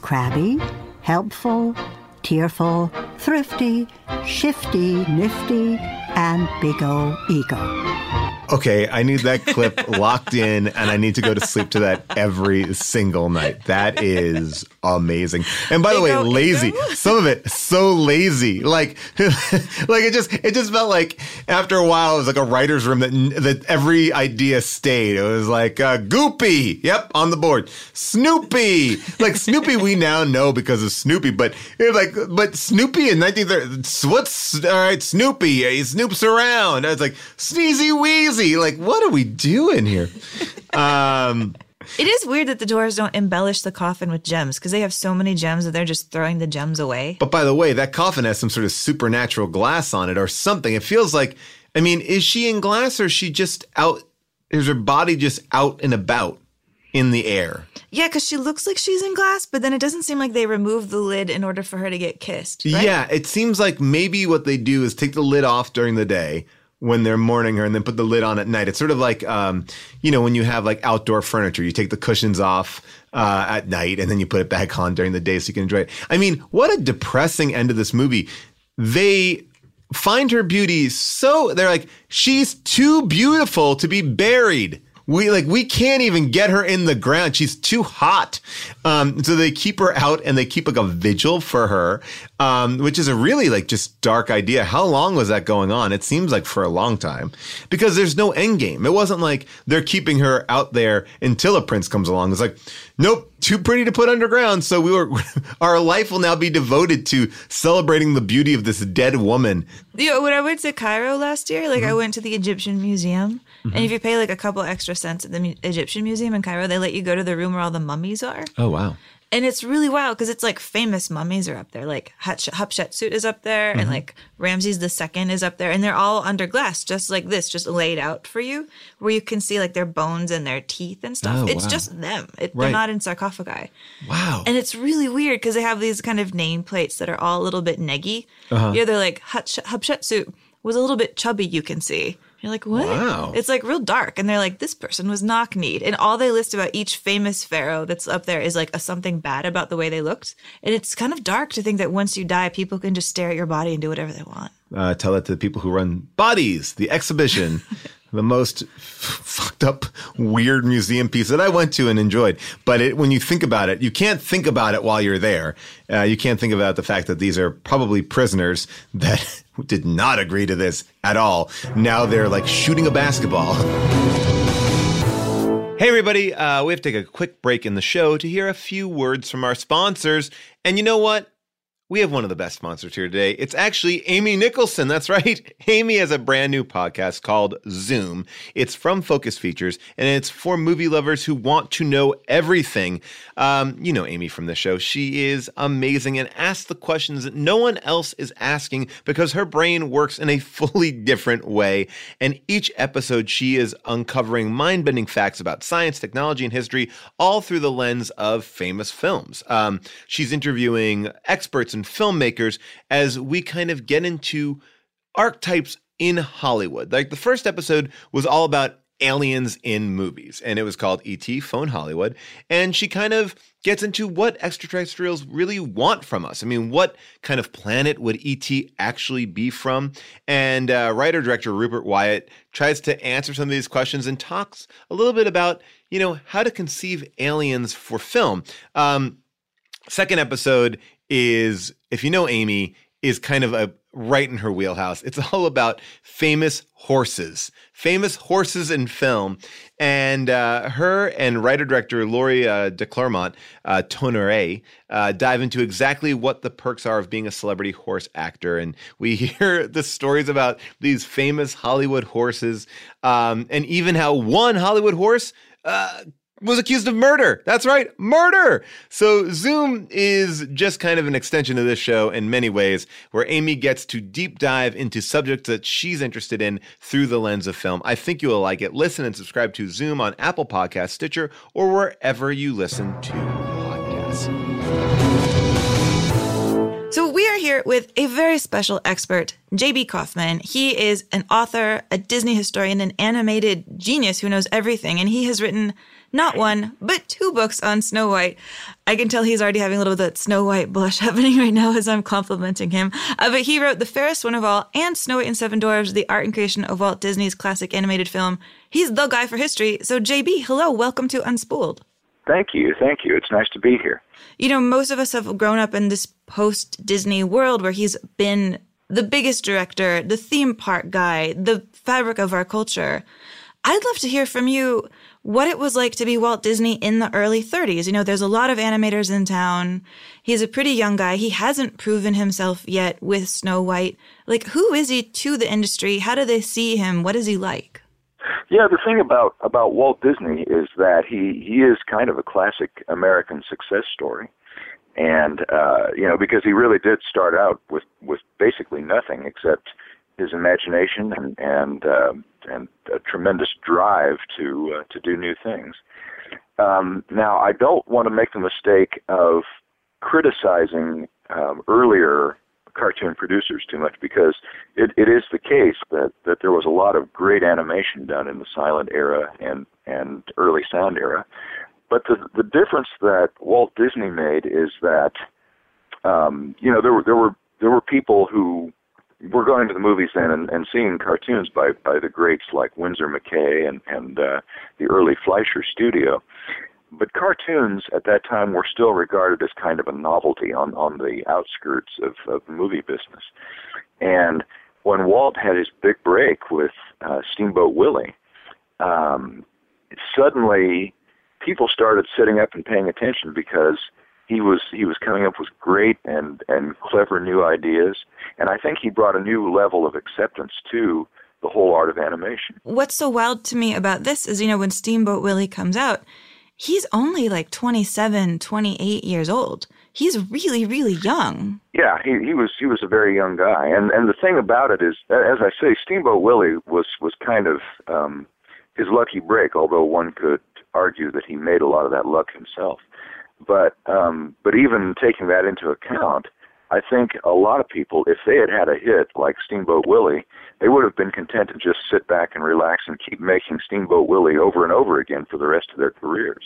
crabby, helpful, tearful, thrifty, shifty, nifty, and big O ego. Okay, I need that clip locked in and I need to go to sleep to that every single night. That is amazing. And by the way, lazy. Some of it so lazy. Like like it just it just felt like after a while it was like a writer's room that that every idea stayed. It was like uh, Goopy. Yep, on the board. Snoopy. Like Snoopy we now know because of Snoopy, but it was like but Snoopy in 1930 what's all right, Snoopy. He snoops around. I was like sneezy Like what are we doing here? Um It is weird that the dwarves don't embellish the coffin with gems because they have so many gems that they're just throwing the gems away. But by the way, that coffin has some sort of supernatural glass on it or something. It feels like, I mean, is she in glass or is she just out? Is her body just out and about in the air? Yeah, because she looks like she's in glass, but then it doesn't seem like they removed the lid in order for her to get kissed. right? Yeah, it seems like maybe what they do is take the lid off during the day when they're mourning her and then put the lid on at night. It's sort of like, um, you know, when you have like outdoor furniture, you take the cushions off uh, at night and then you put it back on during the day so you can enjoy it. I mean, what a depressing end of this movie. They find her beauty so they're like, she's too beautiful to be buried. We like we can't even get her in the ground. She's too hot. Um, so they keep her out and they keep like a vigil for her, um, which is a really like just dark idea. How long was that going on? It seems like for a long time because there's no end game. It wasn't like they're keeping her out there until a prince comes along. It's like, nope, too pretty to put underground. So we were, our life will now be devoted to celebrating the beauty of this dead woman. You know, when I went to Cairo last year, like I Mm-hmm. went to the Egyptian Museum, and if you pay like a couple extra cents at the Egyptian Museum in Cairo, they let you go to the room where all the mummies are. Oh wow. And it's really wild because it's like famous mummies are up there. Like Hatsh- Hatshepsut is up there, Mhm. and like Ramses II is up there, and they're all under glass, just like this, just laid out for you, where you can see like their bones and their teeth and stuff. Oh, it's wow. just them. It, Right. They're not in sarcophagi. Wow. And it's really weird because they have these kind of nameplates that are all a little bit neggy. Uh-huh. Yeah, they're like Hatsh- Hatshepsut was a little bit chubby. You can see. You're like, what? Wow. It's like real dark, and they're like, this person was knock kneed, and all they list about each famous pharaoh that's up there is like a something bad about the way they looked, and it's kind of dark to think that once you die, people can just stare at your body and do whatever they want. uh, tell it to the people who run Bodies, the exhibition, the most f- fucked up, weird museum piece that I went to and enjoyed. But it, when you think about it, you can't think about it while you're there. Uh, you can't think about the fact that these are probably prisoners that did not agree to this at all. Now they're like shooting a basketball. Hey, everybody. Uh, we have to take a quick break in the show to hear a few words from our sponsors. And you know what? We have one of the best sponsors here today. It's actually Amy Nicholson. That's right. Amy has a brand new podcast called Zoom. It's from Focus Features and it's for movie lovers who want to know everything. Um, you know Amy from the show. She is amazing and asks the questions that no one else is asking because her brain works in a fully different way. And each episode, she is uncovering mind bending facts about science, technology, and history, all through the lens of famous films. Um, she's interviewing experts and filmmakers as we kind of get into archetypes in Hollywood. Like the first episode was all about aliens in movies, and it was called E.T. Phone Hollywood. And she kind of gets into what extraterrestrials really want from us. I mean, what kind of planet would E.T. actually be from? And uh, writer director Rupert Wyatt tries to answer some of these questions and talks a little bit about you know, how to conceive aliens for film. Um, second episode is, if you know Amy, is kind of a right in her wheelhouse. It's all about famous horses, famous horses in film. And uh, her and writer director Laurie uh, de Clermont, uh, Tonnerre, uh, dive into exactly what the perks are of being a celebrity horse actor. And we hear the stories about these famous Hollywood horses, um, and even how one Hollywood horse uh, was accused of murder. That's right, murder. So Zoom is just kind of an extension of this show in many ways, where Amy gets to deep dive into subjects that she's interested in through the lens of film. I think you will like it. Listen and subscribe to Zoom on Apple Podcasts, Stitcher, or wherever you listen to podcasts. So we are here with a very special expert, JB Kaufman. He is an author, a Disney historian, an animated genius who knows everything, and he has written not one, but two books on Snow White. I can tell he's already having a little bit of that Snow White blush happening right now as I'm complimenting him. Uh, but he wrote The Fairest One of All and Snow White and Seven Dwarfs, the art and creation of Walt Disney's classic animated film. He's the guy for history. So, JB, hello, welcome to Unspooled. Thank you. Thank you. It's nice to be here. You know, most of us have grown up in this post Disney world where he's been the biggest director, the theme park guy, the fabric of our culture. I'd love to hear from you what it was like to be Walt Disney in the early 30s. You know, there's a lot of animators in town. He's a pretty young guy. He hasn't proven himself yet with Snow White. Like, who is he to the industry? How do they see him? What is he like? Yeah, the thing about about Walt Disney is that he he is kind of a classic American success story, and uh, you know because he really did start out with with basically nothing except his imagination and and uh, and a tremendous drive to uh, to do new things. Um, now, I don't want to make the mistake of criticizing um, earlier cartoon producers too much because it, it is the case that, that there was a lot of great animation done in the silent era and, and early sound era. But the, the difference that Walt Disney made is that, um, you know, there were, there were, there were people who were going to the movies then and, and seeing cartoons by, by the greats like Winsor McCay and, and, uh, the early Fleischer studio but cartoons at that time were still regarded as kind of a novelty on on the outskirts of, of movie business. And when Walt had his big break with uh, Steamboat Willie, um, suddenly people started sitting up and paying attention because he was he was coming up with great and and clever new ideas, and I think he brought a new level of acceptance to the whole art of animation. What's so wild to me about this is, you know, when Steamboat Willie comes out, he's only like 27, 28 years old. He's really, really young. Yeah, he he was he was a very young guy, and and the thing about it is, as I say, Steamboat Willie was was kind of um, his lucky break. Although one could argue that he made a lot of that luck himself, but um, but even taking that into account, I think a lot of people, if they had had a hit like Steamboat Willie, they would have been content to just sit back and relax and keep making Steamboat Willie over and over again for the rest of their careers.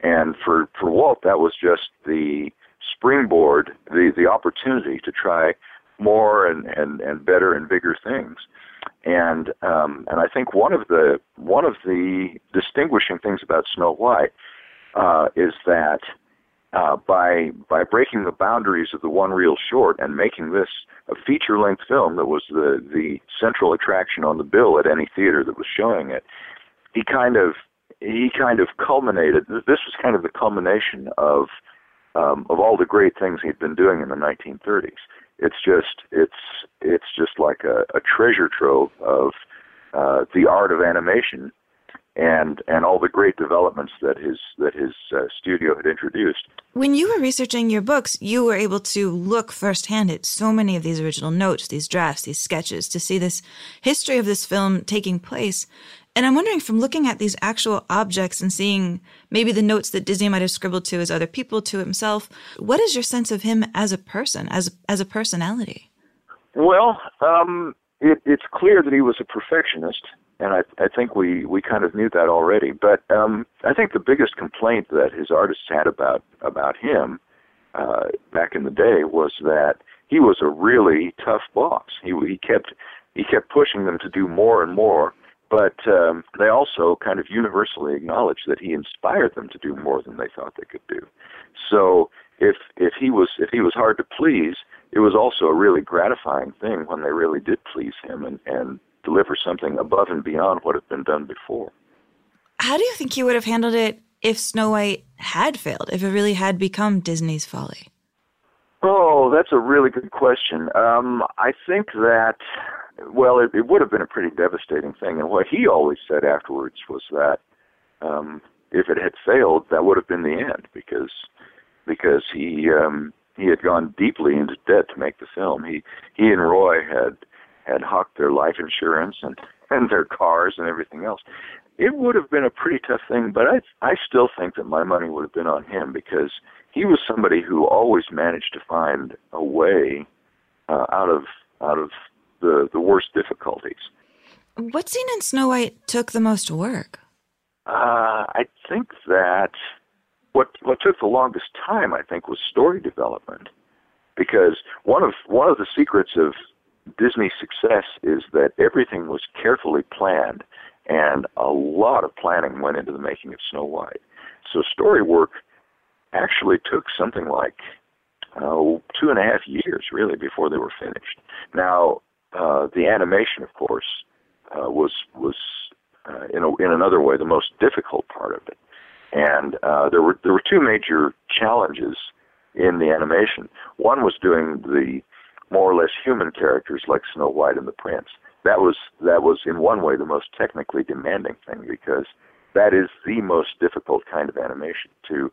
And for for Walt, that was just the springboard, the the opportunity to try more and and and better and bigger things. And um, and I think one of the one of the distinguishing things about Snow White uh, is that uh, by by breaking the boundaries of the one reel short and making this a feature length film that was the the central attraction on the bill at any theater that was showing it. He kind of he kind of culminated. This was kind of the culmination of um, of all the great things he'd been doing in the 1930s. It's just it's it's just like a, a treasure trove of uh, the art of animation and and all the great developments that his that his uh, studio had introduced. When you were researching your books, you were able to look firsthand at so many of these original notes, these drafts, these sketches to see this history of this film taking place. And I'm wondering from looking at these actual objects and seeing maybe the notes that Disney might have scribbled to his other people, to himself, what is your sense of him as a person, as as a personality? Well, um, it, it's clear that he was a perfectionist and I, I think we we kind of knew that already. But um, I think the biggest complaint that his artists had about about him uh, back in the day was that he was a really tough boss. He he kept he kept pushing them to do more and more, but um, they also kind of universally acknowledge that he inspired them to do more than they thought they could do. So if if he was if he was hard to please, it was also a really gratifying thing when they really did please him and and deliver something above and beyond what had been done before. How do you think he would have handled it if Snow White had failed, if it really had become Disney's folly? Oh, that's a really good question. Um, I think that, well, it, it would have been a pretty devastating thing. And what he always said afterwards was that um, if it had failed, that would have been the end because because he um, he had gone deeply into debt to make the film. He he and Roy had had hocked their life insurance and and their cars and everything else. It would have been a pretty tough thing, but I I still think that my money would have been on him because he was somebody who always managed to find a way uh, out of out of the the worst difficulties. What scene in Snow White took the most work? Uh, I think that what what took the longest time, I think, was story development, because one of one of the secrets of Disney's success is that everything was carefully planned, and a lot of planning went into the making of Snow White. So story work actually took something like uh, two and a half years, really, before they were finished. Now, uh, the animation, of course, uh, was was uh, in a, in another way the most difficult part of it. And uh, there were there were two major challenges in the animation. One was doing the more or less human characters like Snow White and the Prince. That was that was in one way the most technically demanding thing because that is the most difficult kind of animation to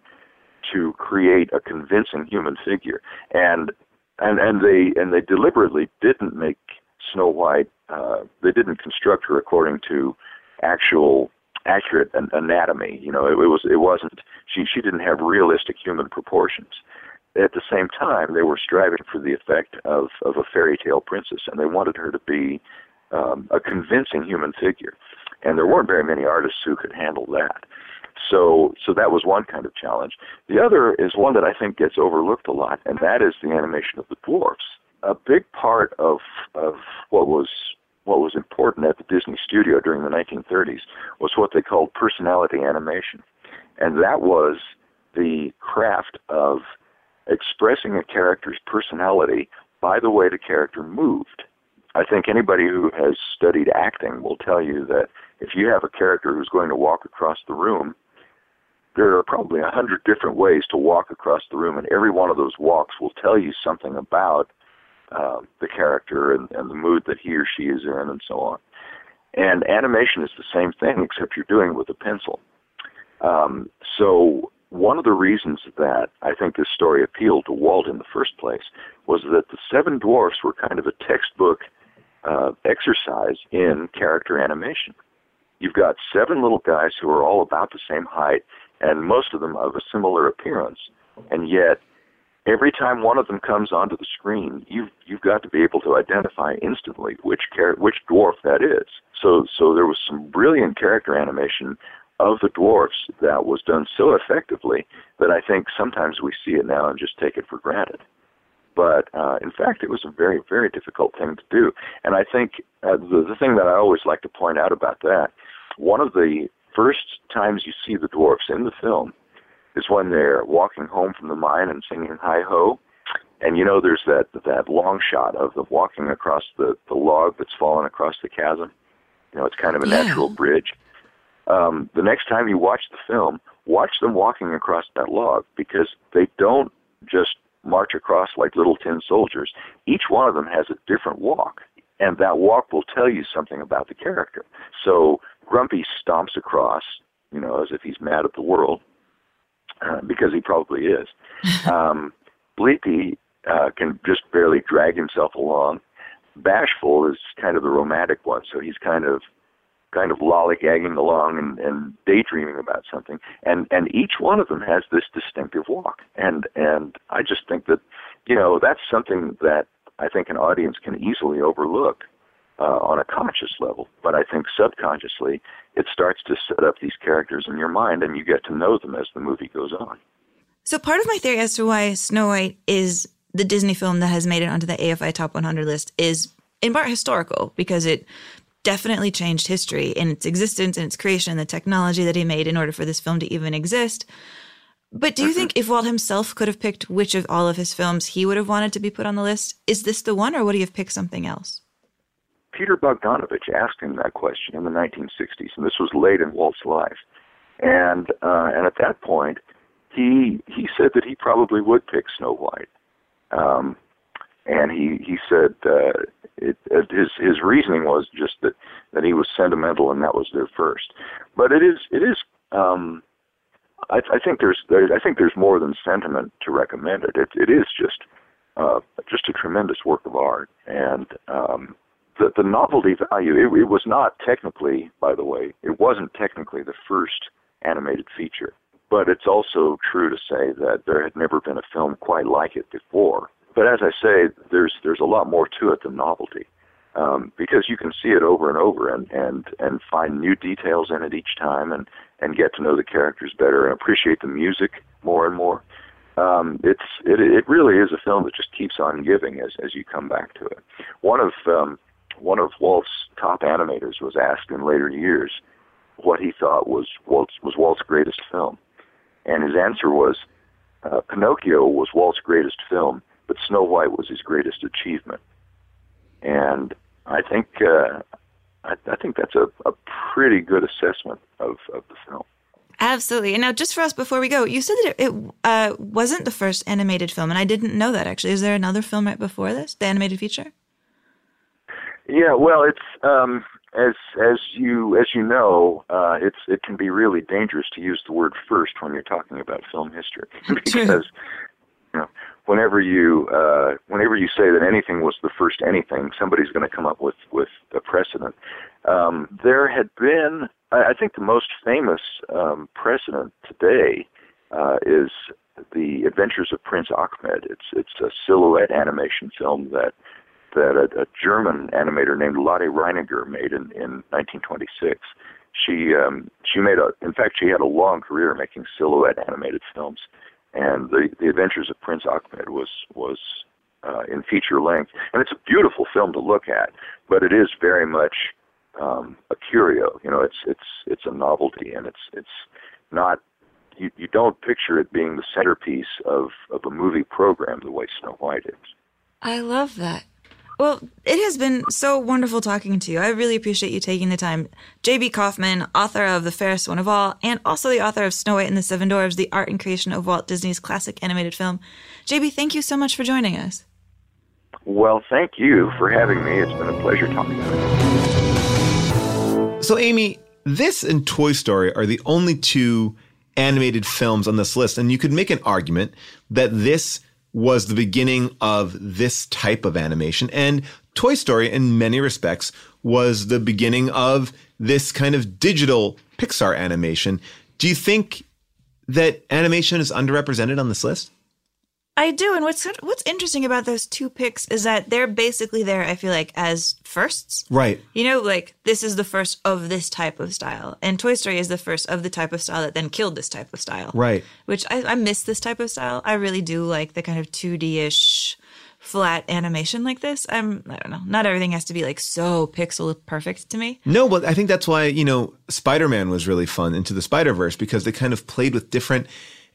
to create a convincing human figure. And and and they and they deliberately didn't make Snow White. Uh, they didn't construct her according to actual accurate an- anatomy. You know, it, it was it wasn't she she didn't have realistic human proportions. At the same time, they were striving for the effect of of a fairy tale princess, and they wanted her to be um, a convincing human figure. And there weren't very many artists who could handle that. So so that was one kind of challenge. The other is one that I think gets overlooked a lot, and that is the animation of the dwarfs. A big part of of what was what was important at the Disney studio during the 1930s was what they called personality animation. And that was the craft of expressing a character's personality by the way the character moved. I think anybody who has studied acting will tell you that if you have a character who's going to walk across the room, there are probably a hundred different ways to walk across the room, and every one of those walks will tell you something about uh, the character and, and the mood that he or she is in, and so on. And animation is the same thing, except you're doing it with a pencil. Um, so one of the reasons that I think this story appealed to Walt in the first place was that the Seven Dwarfs were kind of a textbook uh, exercise in character animation. You've got seven little guys who are all about the same height, and most of them of a similar appearance, and yet every time one of them comes onto the screen, you've you've got to be able to identify instantly which char- which dwarf that is. So so there was some brilliant character animation of the dwarfs that was done so effectively that I think sometimes we see it now and just take it for granted. But uh, in fact, it was a very very difficult thing to do, and I think uh, the the thing that I always like to point out about that, one of the first times you see the dwarfs in the film is when they're walking home from the mine and singing "Hi Ho," and you know there's that that long shot of them walking across the the log that's fallen across the chasm. You know, it's kind of a Yeah. natural bridge. Um, the next time you watch the film, watch them walking across that log because they don't just march across like little tin soldiers. Each one of them has a different walk, and that walk will tell you something about the character. So Grumpy stomps across, you know, as if he's mad at the world, uh, because he probably is. Um, Sleepy uh, can just barely drag himself along. Bashful is kind of the romantic one, so he's kind of kind of lollygagging along and, and daydreaming about something. And and each one of them has this distinctive walk. And and I just think that you know that's something that I think an audience can easily overlook uh, on a conscious level. But I think subconsciously it starts to set up these characters in your mind, and you get to know them as the movie goes on. So part of my theory as to why Snow White is the Disney film that has made it onto the AFI Top 100 list is in part historical because it definitely changed history in its existence and its creation the technology that he made in order for this film to even exist. But do you think if Walt himself could have picked which of all of his films he would have wanted to be put on the list, is this the one or would he have picked something else? Peter Bogdanovich asked him that question in the 1960s, and this was late in Walt's life. And uh, and at that point, he he said that he probably would pick Snow White. Um, and he he said uh, it, it, his his reasoning was just that that he was sentimental and that was their first. But it is it is um, I, I think there's there, I think there's more than sentiment to recommend it. It it is just uh, just a tremendous work of art and um, the the novelty value. It, it was not technically, by the way, it wasn't technically the first animated feature. But it's also true to say that there had never been a film quite like it before. But as I say, there's there's a lot more to it than novelty, um, because you can see it over and over and and and find new details in it each time, and and get to know the characters better and appreciate the music more and more. Um, it's it it really is a film that just keeps on giving as as you come back to it. One of um, one of Walt's top animators was asked in later years what he thought was Walt's was Walt's greatest film, and his answer was uh, Pinocchio was Walt's greatest film, but Snow White was his greatest achievement. And I think uh, I, I think that's a, a pretty good assessment of, of the film. Absolutely. And now, just for us before we go, you said that it, it uh, wasn't the first animated film, and I didn't know that actually. Is there another film right before this, the animated feature? Yeah, well, it's um, as as you as you know, uh, it's it can be really dangerous to use the word first when you're talking about film history because you know whenever you uh, whenever you say that anything was the first anything, somebody's going to come up with with a precedent. Um, there had been, I, I think, the most famous um, precedent today uh, is the Adventures of Prince Ahmed. It's it's a silhouette animation film that that a, a German animator named Lotte Reiniger made in, in 1926. She um, she made a in fact she had a long career making silhouette animated films, and the the Adventures of Prince Ahmed was was uh, in feature length, and it's a beautiful film to look at, but it is very much um, a curio. You know, it's it's it's a novelty, and it's it's not you you don't picture it being the centerpiece of of a movie program the way Snow White is. I love that. Well, it has been so wonderful talking to you. I really appreciate you taking the time. J.B. Kaufman, author of The Fairest One of All, and also the author of Snow White and the Seven Dwarfs, the art and creation of Walt Disney's classic animated film. J.B., thank you so much for joining us. Well, thank you for having me. It's been a pleasure talking to you. So, Amy, this and Toy Story are the only two animated films on this list, and you could make an argument that this was the beginning of this type of animation. And Toy Story, in many respects, was the beginning of this kind of digital Pixar animation. Do you think that animation is underrepresented on this list? I do, and what's what's interesting about those two picks is that they're basically there. I feel like as firsts, right? You know, like this is the first of this type of style, and Toy Story is the first of the type of style that then killed this type of style, right? Which I, I miss this type of style. I really do like the kind of two D ish flat animation like this. I'm I don't know. Not everything has to be like so pixel perfect to me. No, but I think that's why you know Spider Man was really fun into the Spider Verse because they kind of played with different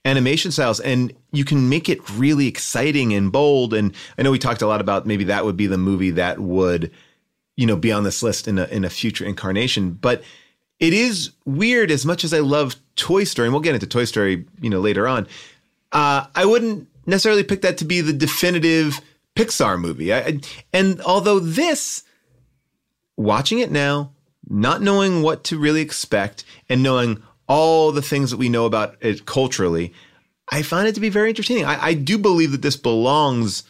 animation styles and you can make it really exciting and bold and i know we talked a lot about maybe that would be the movie that would you know be on this list in a in a future incarnation but it is weird as much as i love toy story and we'll get into toy story you know later on uh, i wouldn't necessarily pick that to be the definitive pixar movie. I, and although this watching it now not knowing what to really expect and knowing all the things that we know about it culturally, I find it to be very entertaining. I, I, do believe that this belongs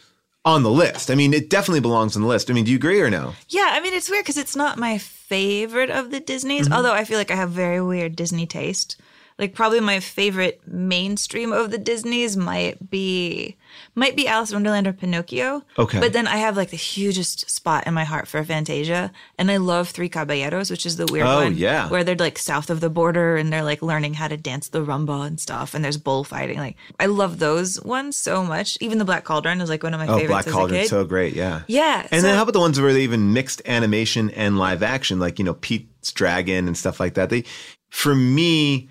on the list. I mean, it definitely belongs on the list. I mean, do you agree or no? Yeah, I mean, it's weird because it's not my favorite of the Disneys, Mm-hmm. although I feel like I have very weird Disney taste. Like probably my favorite mainstream of the Disneys might be might be Alice in Wonderland or Pinocchio. Okay. But then I have like the hugest spot in my heart for Fantasia, and I love Three Caballeros, which is the weird Oh, one. yeah. Where they're like south of the border and they're like learning how to dance the rumba and stuff, and there's bullfighting. Like I love those ones so much. Even the Black Cauldron is like one of my oh, favorites Black as a Cauldron's kid. so great. Yeah. Yeah, And so- then how about the ones where they even mixed animation and live action, like you know Pete's Dragon and stuff like that? They, for me,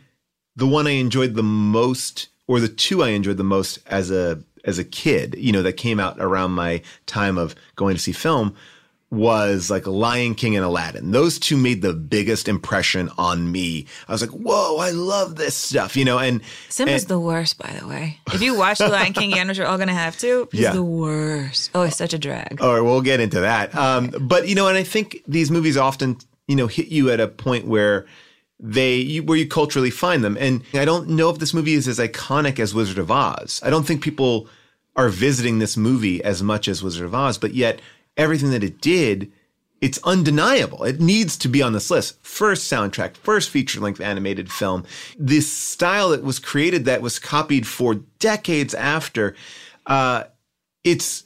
the one I enjoyed the most, or the two I enjoyed the most as a as a kid, you know, that came out around my time of going to see film, was like Lion King and Aladdin. Those two made the biggest impression on me. I was like, whoa, I love this stuff, you know. And Simba's and- the worst, by the way. If you watch The Lion King again, which you're all gonna have to, he's Yeah. the worst. Oh, it's such a drag. All right, we'll get into that. Um, but you know, and I think these movies often, you know, hit you at a point where they where you culturally find them. And I don't know if this movie is as iconic as Wizard of Oz. I don't think people are visiting this movie as much as Wizard of Oz, but yet everything that it did, it's undeniable. It needs to be on this list. First soundtrack, first feature length animated film. This style that was created that was copied for decades after, uh, it's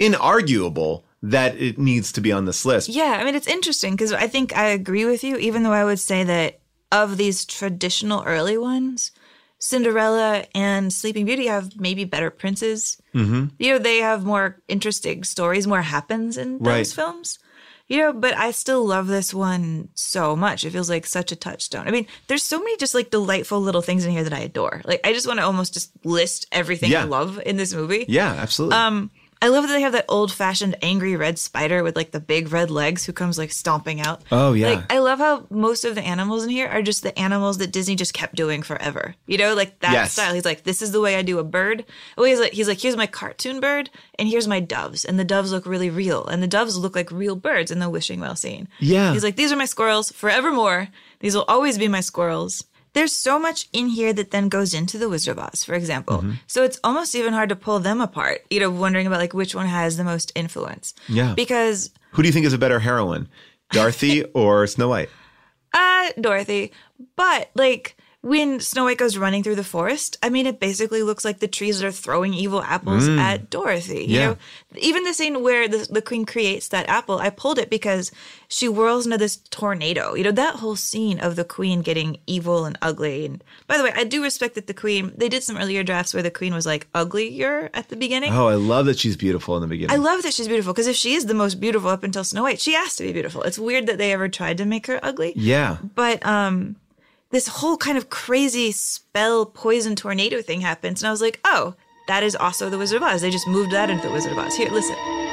inarguable that it needs to be on this list. Yeah, I mean, it's interesting because I think I agree with you, even though I would say that of these traditional early ones, Cinderella and Sleeping Beauty have maybe better princes. Mm-hmm. You know, they have more interesting stories, more happens in those Right. films. You know, but I still love this one so much. It feels like such a touchstone. I mean, there's so many just like delightful little things in here that I adore. Like, I just want to almost just list everything Yeah. I love in this movie. Yeah, absolutely. Um, I love that they have that old fashioned angry red spider with like the big red legs who comes like stomping out. Oh, yeah. Like I love how most of the animals in here are just the animals that Disney just kept doing forever. You know, like that Yes. style. He's like, this is the way I do a bird. Oh, he's like, he's like, here's my cartoon bird, and here's my doves, and the doves look really real, and the doves look like real birds in the wishing well scene. Yeah. He's like, these are my squirrels forevermore. These will always be my squirrels. There's so much in here that then goes into the Wizard of Oz, for example. Mm-hmm. So it's almost even hard to pull them apart, you know, wondering about like which one has the most influence. Yeah. Because Who do you think is a better heroine, Dorothy or Snow White? uh Dorothy, but like when Snow White goes running through the forest, I mean, it basically looks like the trees are throwing evil apples Mm. at Dorothy. You Yeah. know, even the scene where the, the queen creates that apple, I pulled it because she whirls into this tornado. You know, that whole scene of the queen getting evil and ugly. And by the way, I do respect that the queen, they did some earlier drafts where the queen was like uglier at the beginning. Oh, I love that she's beautiful in the beginning. I love that she's beautiful because if she is the most beautiful up until Snow White, she has to be beautiful. It's weird that they ever tried to make her ugly. yeah. But um this whole kind of crazy spell poison tornado thing happens and I was like, "Oh, that is also the Wizard of Oz. They just moved that into the Wizard of Oz." Here, listen.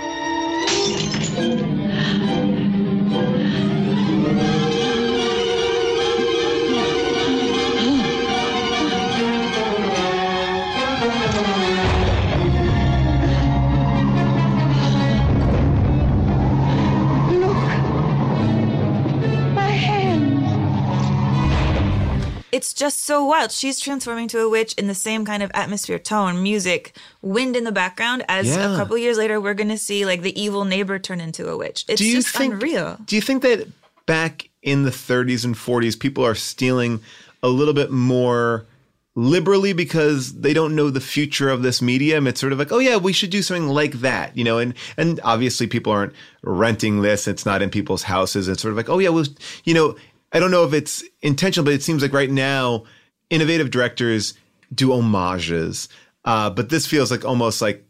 It's just so wild. She's transforming to a witch in the same kind of atmosphere, tone, music, wind in the background. As Yeah. a couple years later, we're gonna see like the evil neighbor turn into a witch. It's do you just think, unreal. Do you think that back in the 30s and 40s, people are stealing a little bit more liberally because they don't know the future of this medium? It's sort of like, oh yeah, we should do something like that, you know. And and obviously, people aren't renting this; it's not in people's houses. It's sort of like, oh yeah, well, you know, I don't know if it's intentional, but it seems like right now, innovative directors do homages, uh, but this feels like almost like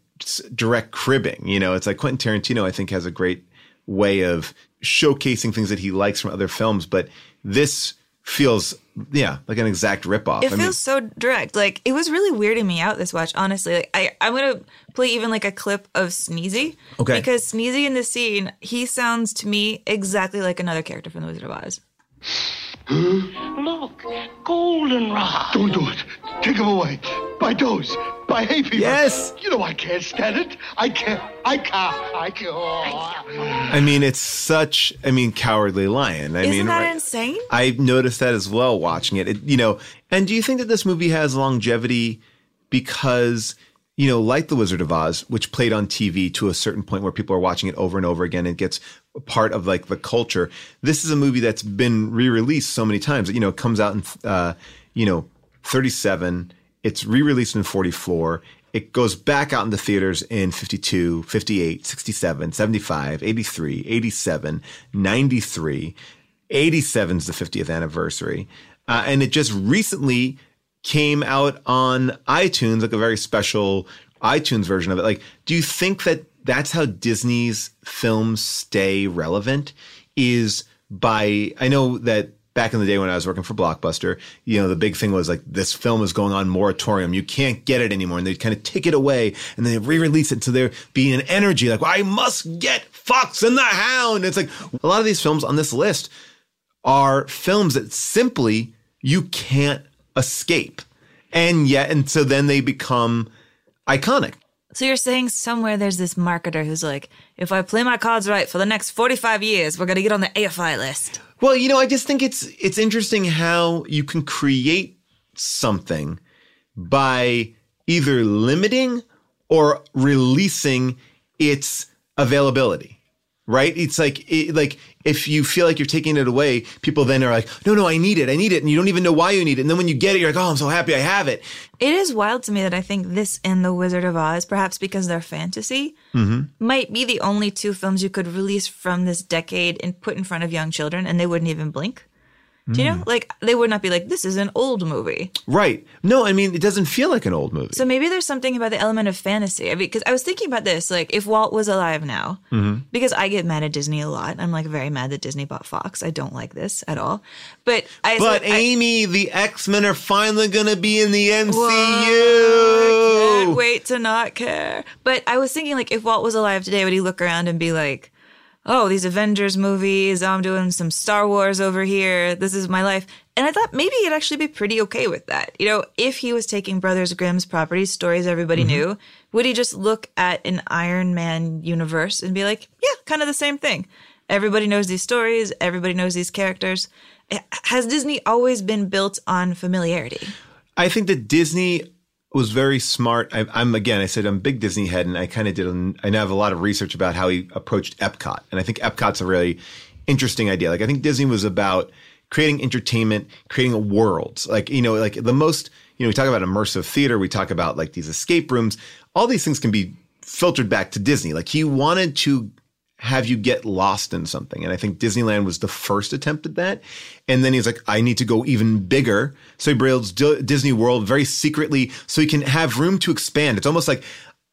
direct cribbing. You know, it's like Quentin Tarantino. I think has a great way of showcasing things that he likes from other films, but this feels yeah like an exact ripoff. It feels so direct. Like it was really weirding me out this watch. Honestly, like I, I'm gonna play even like a clip of Sneezy. Okay. Because Sneezy in this scene, he sounds to me exactly like another character from The Wizard of Oz. Look, goldenrod. Don't do it. Take him away. By dose. By hay fever. Yes. You know I can't stand it. I can't. I can't. I can't. I mean, it's such. I mean, cowardly lion. I Isn't mean, that right- insane? I noticed that as well watching it. it. You know, and do you think that this movie has longevity because you know, like The Wizard of Oz, which played on TV to a certain point where people are watching it over and over again, it gets part of like the culture. This is a movie that's been re-released so many times. You know, it comes out in uh, you know 37. It's re-released in 44. It goes back out in the theaters in 52, 58, 67, 75, 83, 87, 93. 87 is the 50th anniversary. Uh, and it just recently came out on iTunes, like a very special iTunes version of it. Like, do you think that that's how Disney's films stay relevant? Is by, I know that back in the day when I was working for Blockbuster, you know, the big thing was like this film is going on moratorium. You can't get it anymore. And they kind of take it away and they re-release it. So there being an energy like, well, I must get Fox and the Hound. It's like a lot of these films on this list are films that simply you can't escape. And yet, and so then they become iconic. So you're saying somewhere there's this marketer who's like, if I play my cards right for the next 45 years, we're going to get on the AFI list. Well, you know, I just think it's it's interesting how you can create something by either limiting or releasing its availability. Right? It's like it, like if you feel like you're taking it away, people then are like, "No, no, I need it. I need it." And you don't even know why you need it. And then when you get it, you're like, "Oh, I'm so happy I have it." It is wild to me that I think this and The Wizard of Oz, perhaps because they're fantasy, Mm-hmm. might be the only two films you could release from this decade and put in front of young children and they wouldn't even blink. Do you know? Mm. Like, they would not be like, this is an old movie. Right. No, I mean, it doesn't feel like an old movie. So maybe there's something about the element of fantasy. I mean, because I was thinking about this, like, if Walt was alive now, Mm-hmm. because I get mad at Disney a lot. I'm like very mad that Disney bought Fox. I don't like this at all. But I. But so I- Amy, the X Men are finally going to be in the I MCU. can't wait to not care. But I was thinking, like, if Walt was alive today, would he look around and be like, "Oh, these Avengers movies. I'm doing some Star Wars over here. This is my life." And I thought maybe he'd actually be pretty okay with that. You know, if he was taking Brothers Grimm's properties, stories everybody Mm-hmm. knew, would he just look at an Iron Man universe and be like, "Yeah, kind of the same thing." Everybody knows these stories. Everybody knows these characters. Has Disney always been built on familiarity? I think that Disney was very smart. I, I'm again, I said I'm big Disney head, and I kind of did. I now have a lot of research about how he approached Epcot, and I think Epcot's a really interesting idea. Like I think Disney was about creating entertainment, creating a world. Like you know, like the most. You know, we talk about immersive theater. We talk about like these escape rooms. All these things can be filtered back to Disney. Like he wanted to have you get lost in something. And I think Disneyland was the first attempt at that. And then he's like, I need to go even bigger. So he builds D- Disney World very secretly so he can have room to expand. It's almost like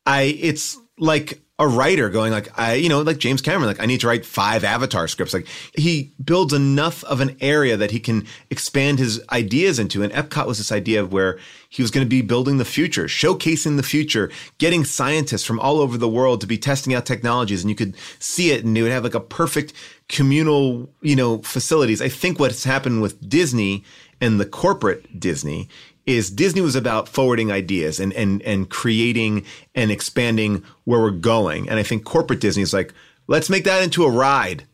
I, it's like a writer going like, I, you know, like James Cameron, like I need to write five Avatar scripts. Like he builds enough of an area that he can expand his ideas into. And Epcot was this idea of where he was going to be building the future, showcasing the future, getting scientists from all over the world to be testing out technologies. And you could see it and it would have like a perfect communal, you know, facilities. I think what's happened with Disney and the corporate Disney is Disney was about forwarding ideas and and and creating and expanding where we're going. And I think corporate Disney is like, let's make that into a ride.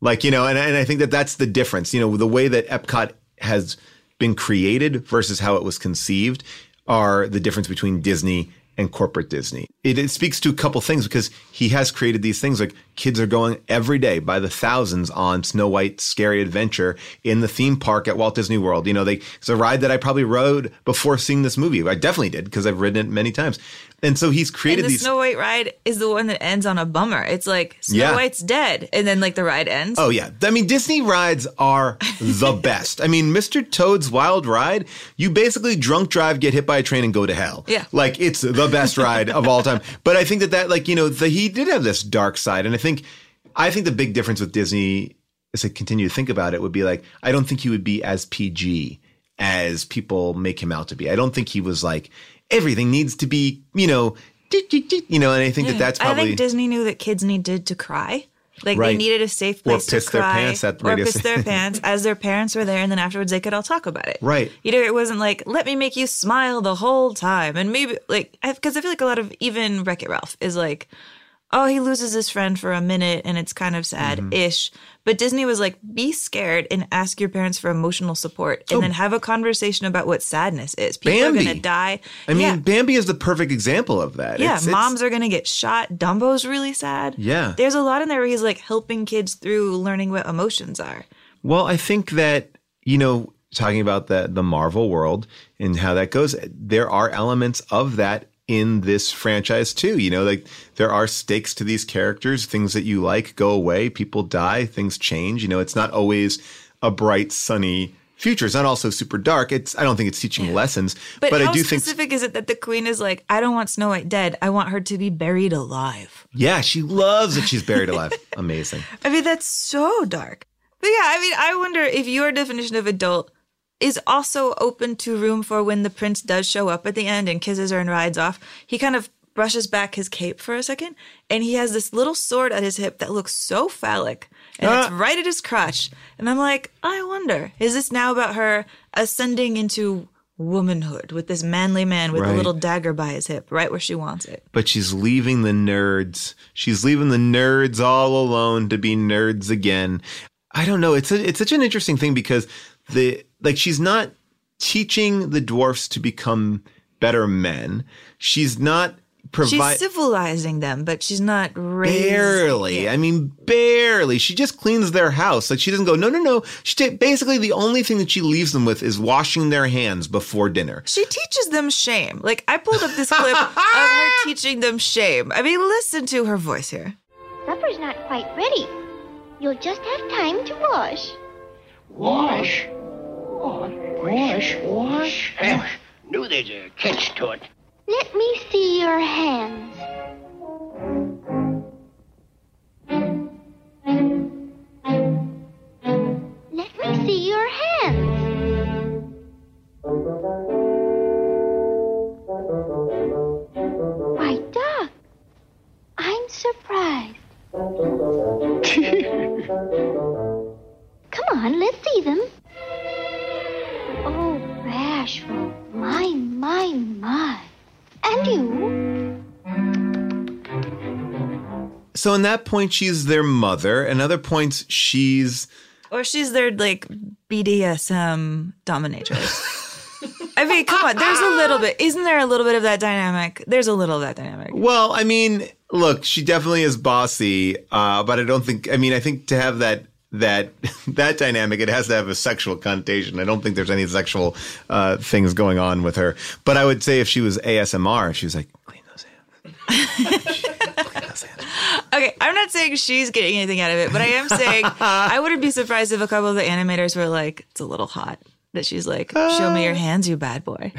Like, you know, and, and I think that that's the difference. You know, the way that Epcot has been created versus how it was conceived are the difference between Disney and corporate Disney. It, it speaks to a couple things because he has created these things like kids are going every day by the thousands on Snow White's Scary Adventure in the theme park at Walt Disney World. You know, they, it's a ride that I probably rode before seeing this movie. I definitely did because I've ridden it many times. And so he's created and the these. Snow White ride is the one that ends on a bummer. It's like Snow Yeah. White's dead, and then like the ride ends. Oh yeah, I mean Disney rides are the best. I mean, Mr. Toad's Wild Ride, you basically drunk drive, get hit by a train, and go to hell. Yeah. like it's the best ride of all time. But I think that that like you know the, he did have this dark side, and I think I think the big difference with Disney, as I continue to think about it, would be like I don't think he would be as PG as people make him out to be. I don't think he was like everything needs to be you know. You know, and I think Yeah. that that's probably. I think Disney knew that kids needed to cry. Like they needed a safe Or place piss to their cry, pants at or Radio piss their pants as their parents were there, and then afterwards they could all talk about it. right. You know, it wasn't like let me make you smile the whole time, and maybe like because I, feel like a lot of even Wreck It Ralph is like, oh, he loses his friend for a minute, and it's kind of sad Mm-hmm. ish. But Disney was like, be scared and ask your parents for emotional support, and Oh. then have a conversation about what sadness is. People are Bambi. gonna die. I mean, yeah, Bambi is the perfect example of that. yeah, It's- it's- moms are gonna get shot. Dumbo's really sad. Yeah. There's a lot in there where he's like helping kids through learning what emotions are. Well, I think that, you know, talking about the the Marvel world and how that goes. There are elements of that in this franchise too. You know, like there are stakes to these characters. Things that you like go away. People die. Things change. You know, it's not always a bright, sunny future. It's not also super dark. It's I don't think it's teaching lessons, But, but, how I do think specific is it that the queen is like, I don't want Snow White dead. I want her to be buried alive. yeah, she loves that she's buried alive. Amazing. I mean, that's so dark. But yeah, I mean, I wonder if your definition of adult is also open to room for when the prince does show up at the end and kisses her and rides off. He kind of brushes back his cape for a second, and he has this little sword at his hip that looks so phallic, and it's Ah. right at his crotch. And I'm like, I wonder, is this now about her ascending into womanhood with this manly man with a little dagger by his hip, right where she wants it? But she's leaving the nerds. She's leaving the nerds all alone to be nerds again. I don't know. It's a, it's such an interesting thing because the like she's not teaching the dwarfs to become better men. She's not provide she's civilizing them, but she's not raising. barely. I mean, barely. She just cleans their house. Like she doesn't go. No, no, no. She ta- basically the only thing that she leaves them with is washing their hands before dinner. She teaches them shame. Like I pulled up this clip of her teaching them shame. I mean, listen to her voice here. Supper's not quite ready. You'll just have time to wash. Wash? Wash? Wash? Eh, knew there's a catch to it. Let me see your hands. Let me see your hands. Why, Doc, I'm surprised. Come on, let's see them. Bashful. My, my, my. And you? So in that point, she's their mother. In other points, she's Or she's their like BDSM dominatrix. I mean, come on. There's a little bit. Isn't there a little bit of that dynamic? There's a little of that dynamic. Well, I mean, look, she definitely is bossy, uh, but I don't think. I mean, I think to have that that that dynamic, it has to have a sexual connotation. I don't think there's any sexual uh, things going on with her. But I would say if she was ASMR, she was like, Clean those hands. Okay, I'm not saying she's getting anything out of it, but I am saying I wouldn't be surprised if a couple of the animators were like, "It's a little hot." That she's like, "Show me your hands, you bad boy."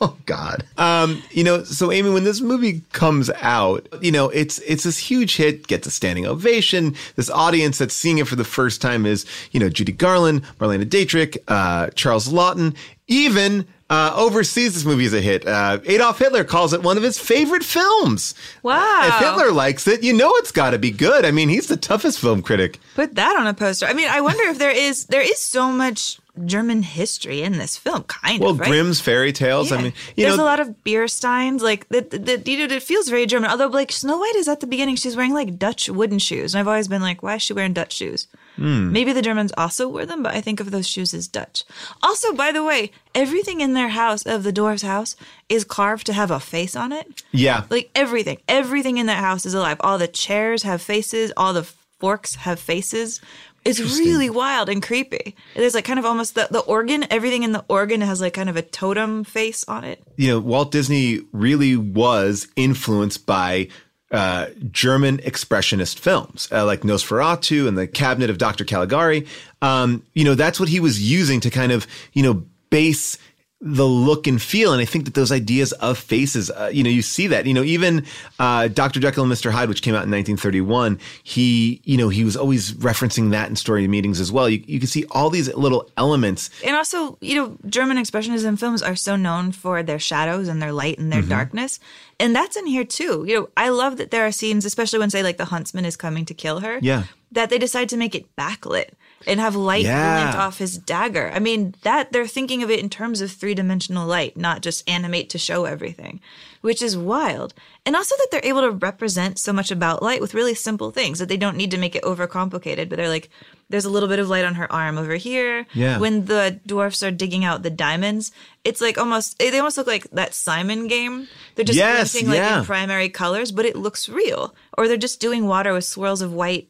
Oh God. Um, you know, so Amy, when this movie comes out, you know, it's it's this huge hit, gets a standing ovation. This audience that's seeing it for the first time is, you know, Judy Garland, Marlene Dietrich, uh, Charles Laughton, even uh, overseas this movie is a hit. Uh, Adolf Hitler calls it one of his favorite films. Wow. If Hitler likes it, you know it's got to be good. I mean, he's the toughest film critic. Put that on a poster. I mean, I wonder if there is there is so much German history in this film, kind Well, of. Right? Grimm's fairy tales. I mean, you There's know, a lot of beer steins, like that. That you know, it feels very German. Although, like Snow White is at the beginning, she's wearing like Dutch wooden shoes, and I've always been like, why is she wearing Dutch shoes? Hmm. Maybe the Germans also wear them, but I think of those shoes as Dutch. Also, by the way, everything in their house of the dwarf's house is carved to have a face on it. yeah. Like everything, everything in that house is alive. All the chairs have faces. All the forks have faces. It's really wild and creepy. There's like kind of almost the, the organ, everything in the organ has like kind of a totem face on it. you know, Walt Disney really was influenced by uh, German expressionist films uh, like Nosferatu and The Cabinet of Dr. Caligari. Um, you know, that's what he was using to kind of, you know, base the look and feel. And I think that those ideas of faces, uh, you know, you see that, you know, even uh, Dr. Jekyll and Mr. Hyde, which came out in 1931, he, you know, he was always referencing that in story meetings as well. You, you can see all these little elements And also, you know, German expressionism films are so known for their shadows and their light and their Mhm. darkness. And that's in here too. You know, I love that there are scenes, especially when, say, like the huntsman is coming to kill her. Yeah. that they decide to make it backlit and have light Yeah. glint off his dagger. I mean, that they're thinking of it in terms of three dimensional light, not just animate to show everything, which is wild. And also that they're able to represent so much about light with really simple things that they don't need to make it overcomplicated. But they're like, there's a little bit of light on her arm over here. Yeah. When the dwarfs are digging out the diamonds, it's like almost they almost look like that Simon game. They're just Yes, glinting like yeah. in primary colors, but it looks real. Or they're just doing water with swirls of white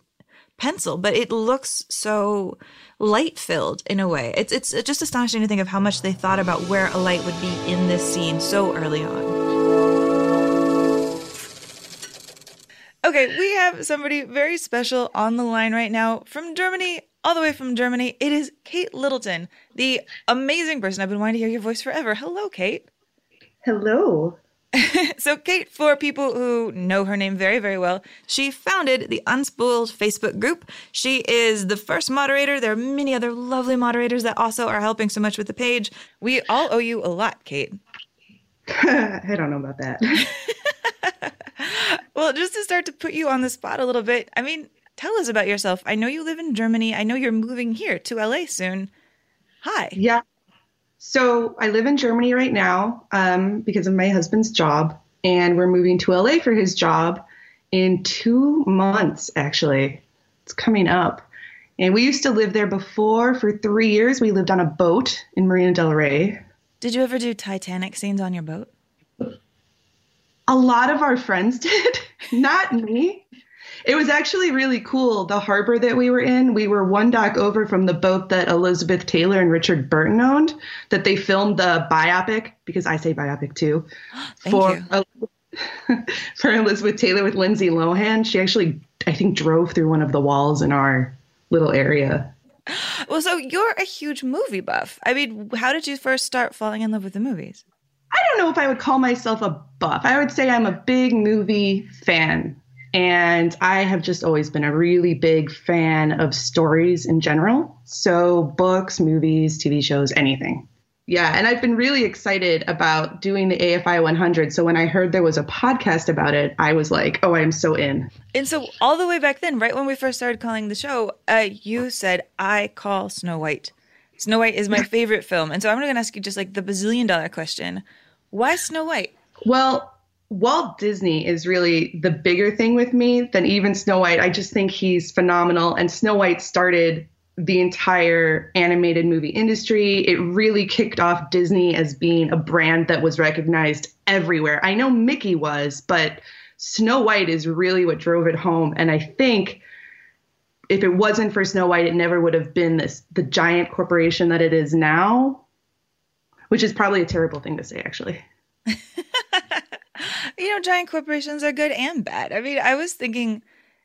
pencil, but it looks so light filled in a way. It's it's just astonishing to think of how much they thought about where a light would be in this scene so early on. Okay, we have somebody very special on the line right now from Germany, all the way from Germany. It is Kate Littleton, the amazing person I've been wanting to hear your voice forever. Hello, Kate. Hello. so, Kate, for people who know her name very, very well, she founded the Unspooled Facebook group. She is the first moderator. There are many other lovely moderators that also are helping so much with the page. We all owe you a lot, Kate. I don't know about that. well, just to start to put you on the spot a little bit, I mean, tell us about yourself. I know you live in Germany. I know you're moving here to LA soon. Hi. Yeah. So I live in Germany right now um, because of my husband's job, and we're moving to LA for his job in two months, actually. It's coming up. And we used to live there before for three years. We lived on a boat in Marina Del Rey. Did you ever do Titanic scenes on your boat? A lot of our friends did, not me. It was actually really cool. The harbor that we were in, we were one dock over from the boat that Elizabeth Taylor and Richard Burton owned, that they filmed the biopic, because I say biopic too, for, for Elizabeth Taylor with Lindsay Lohan. She actually, I think, drove through one of the walls in our little area. Well, so you're a huge movie buff. I mean, how did you first start falling in love with the movies? I don't know if I would call myself a buff. I would say I'm a big movie fan. And I have just always been a really big fan of stories in general. So, books, movies, TV shows, anything. Yeah. And I've been really excited about doing the AFI 100. So, when I heard there was a podcast about it, I was like, oh, I'm so in. And so, all the way back then, right when we first started calling the show, uh, you said, I call Snow White. Snow White is my favorite film. And so, I'm going to ask you just like the bazillion dollar question why Snow White? Well, Walt Disney is really the bigger thing with me than even Snow White. I just think he's phenomenal. And Snow White started the entire animated movie industry. It really kicked off Disney as being a brand that was recognized everywhere. I know Mickey was, but Snow White is really what drove it home. And I think if it wasn't for Snow White, it never would have been this the giant corporation that it is now, which is probably a terrible thing to say, actually you know, giant corporations are good and bad. I mean, I was thinking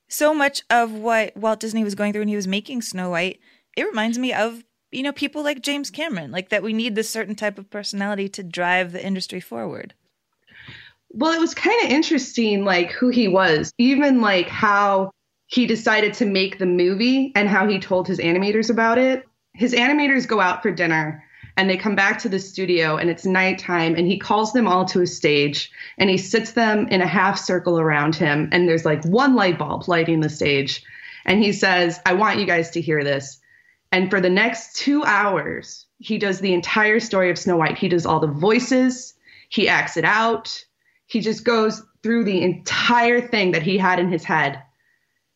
so much of what Walt Disney was going through when he was making Snow White, it reminds me of, you know, people like James Cameron, like that we need this certain type of personality to drive the industry forward. Well, it was kind of interesting, like who he was, even like how he decided to make the movie and how he told his animators about it. His animators go out for dinner and they come back to the studio and it's nighttime and he calls them all to a stage and he sits them in a half circle around him and there's like one light bulb lighting the stage and he says i want you guys to hear this and for the next two hours he does the entire story of snow white he does all the voices he acts it out he just goes through the entire thing that he had in his head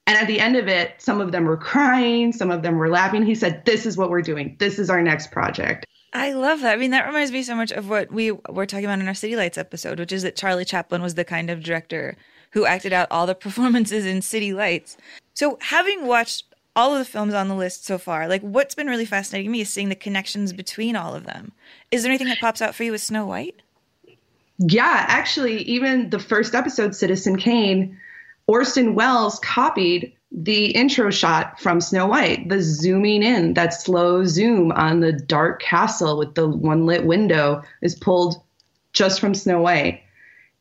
and at the end of it, some of them were crying, some of them were laughing. He said, This is what we're doing. This is our next project. I love that. I mean, that reminds me so much of what we were talking about in our City Lights episode, which is that Charlie Chaplin was the kind of director who acted out all the performances in City Lights. So, having watched all of the films on the list so far, like what's been really fascinating to me is seeing the connections between all of them. Is there anything that pops out for you with Snow White? Yeah, actually, even the first episode, Citizen Kane, Orson Welles copied the intro shot from Snow White, the zooming in, that slow zoom on the dark castle with the one lit window is pulled just from Snow White.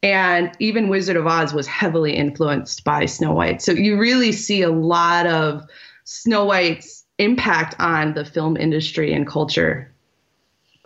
And even Wizard of Oz was heavily influenced by Snow White. So you really see a lot of Snow White's impact on the film industry and culture.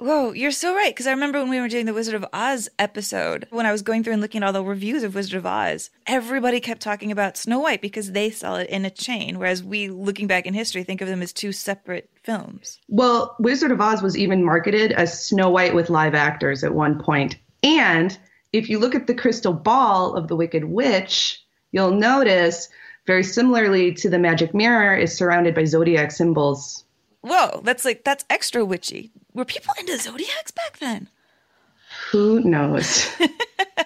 Whoa, you're so right. Because I remember when we were doing the Wizard of Oz episode, when I was going through and looking at all the reviews of Wizard of Oz, everybody kept talking about Snow White because they saw it in a chain. Whereas we, looking back in history, think of them as two separate films. Well, Wizard of Oz was even marketed as Snow White with live actors at one point. And if you look at the crystal ball of the Wicked Witch, you'll notice, very similarly to the magic mirror, is surrounded by zodiac symbols Whoa, that's like that's extra witchy. Were people into zodiacs back then? Who knows?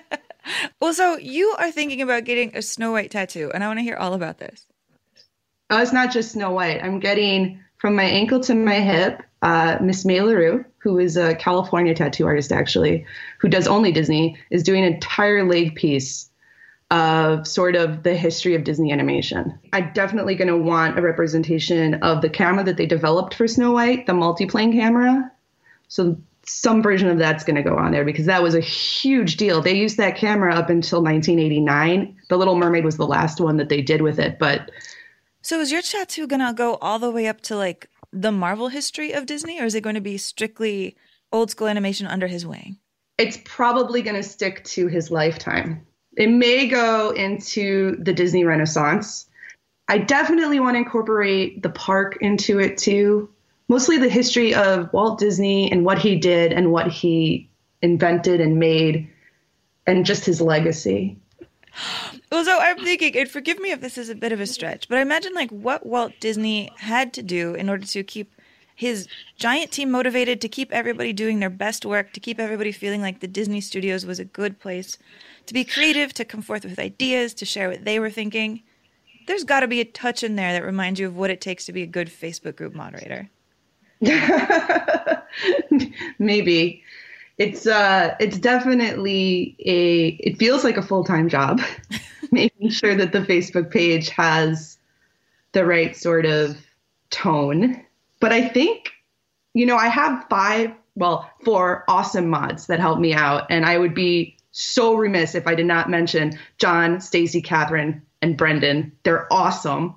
well, so you are thinking about getting a Snow White tattoo, and I want to hear all about this. Oh, it's not just Snow White. I'm getting from my ankle to my hip, uh, Miss May LaRue, who is a California tattoo artist actually, who does only Disney, is doing an entire leg piece of sort of the history of Disney animation. I'm definitely going to want a representation of the camera that they developed for Snow White, the multiplane camera. So some version of that's going to go on there because that was a huge deal. They used that camera up until 1989. The Little Mermaid was the last one that they did with it, but So is your tattoo gonna go all the way up to like the Marvel history of Disney, or is it going to be strictly old school animation under his wing? it's probably going to stick to his lifetime. It may go into the Disney Renaissance. I definitely want to incorporate the park into it too. Mostly the history of Walt Disney and what he did and what he invented and made and just his legacy. Well, so I'm thinking, and forgive me if this is a bit of a stretch, but I imagine like what Walt Disney had to do in order to keep his giant team motivated, to keep everybody doing their best work, to keep everybody feeling like the Disney Studios was a good place to be creative, to come forth with ideas, to share what they were thinking. There's got to be a touch in there that reminds you of what it takes to be a good Facebook group moderator. Maybe. It's uh it's definitely a it feels like a full-time job making sure that the Facebook page has the right sort of tone. But I think you know, I have five, well, four awesome mods that help me out and I would be so remiss if I did not mention John, Stacy, Catherine, and Brendan. They're awesome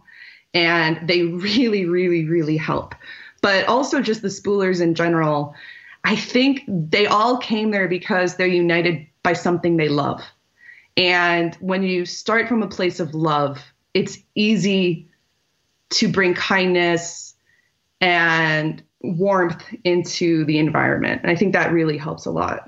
and they really really really help. But also just the spoolers in general I think they all came there because they're united by something they love. And when you start from a place of love, it's easy to bring kindness and warmth into the environment. And I think that really helps a lot.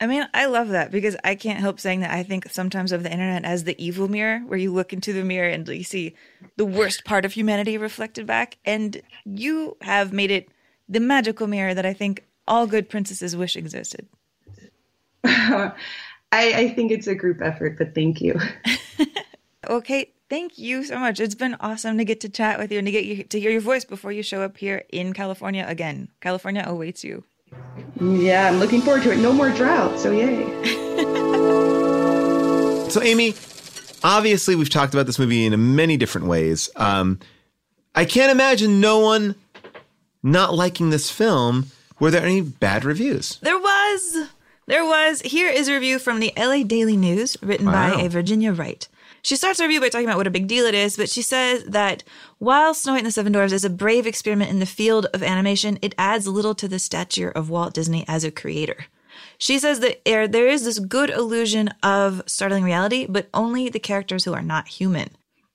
I mean, I love that because I can't help saying that I think sometimes of the internet as the evil mirror, where you look into the mirror and you see the worst part of humanity reflected back. And you have made it the magical mirror that I think all good princesses wish existed. I, I think it's a group effort, but thank you. Okay, thank you so much. It's been awesome to get to chat with you and to get you to hear your voice before you show up here in California again. California awaits you. Yeah, I'm looking forward to it. No more drought, so yay. So, Amy, obviously, we've talked about this movie in many different ways. Um, I can't imagine no one not liking this film. Were there any bad reviews? There was. There was. Here is a review from the LA Daily News written Wow. by a Virginia Wright. She starts her review by talking about what a big deal it is, but she says that while Snow White and the Seven Dwarfs is a brave experiment in the field of animation, it adds little to the stature of Walt Disney as a creator. She says that there, there is this good illusion of startling reality, but only the characters who are not human.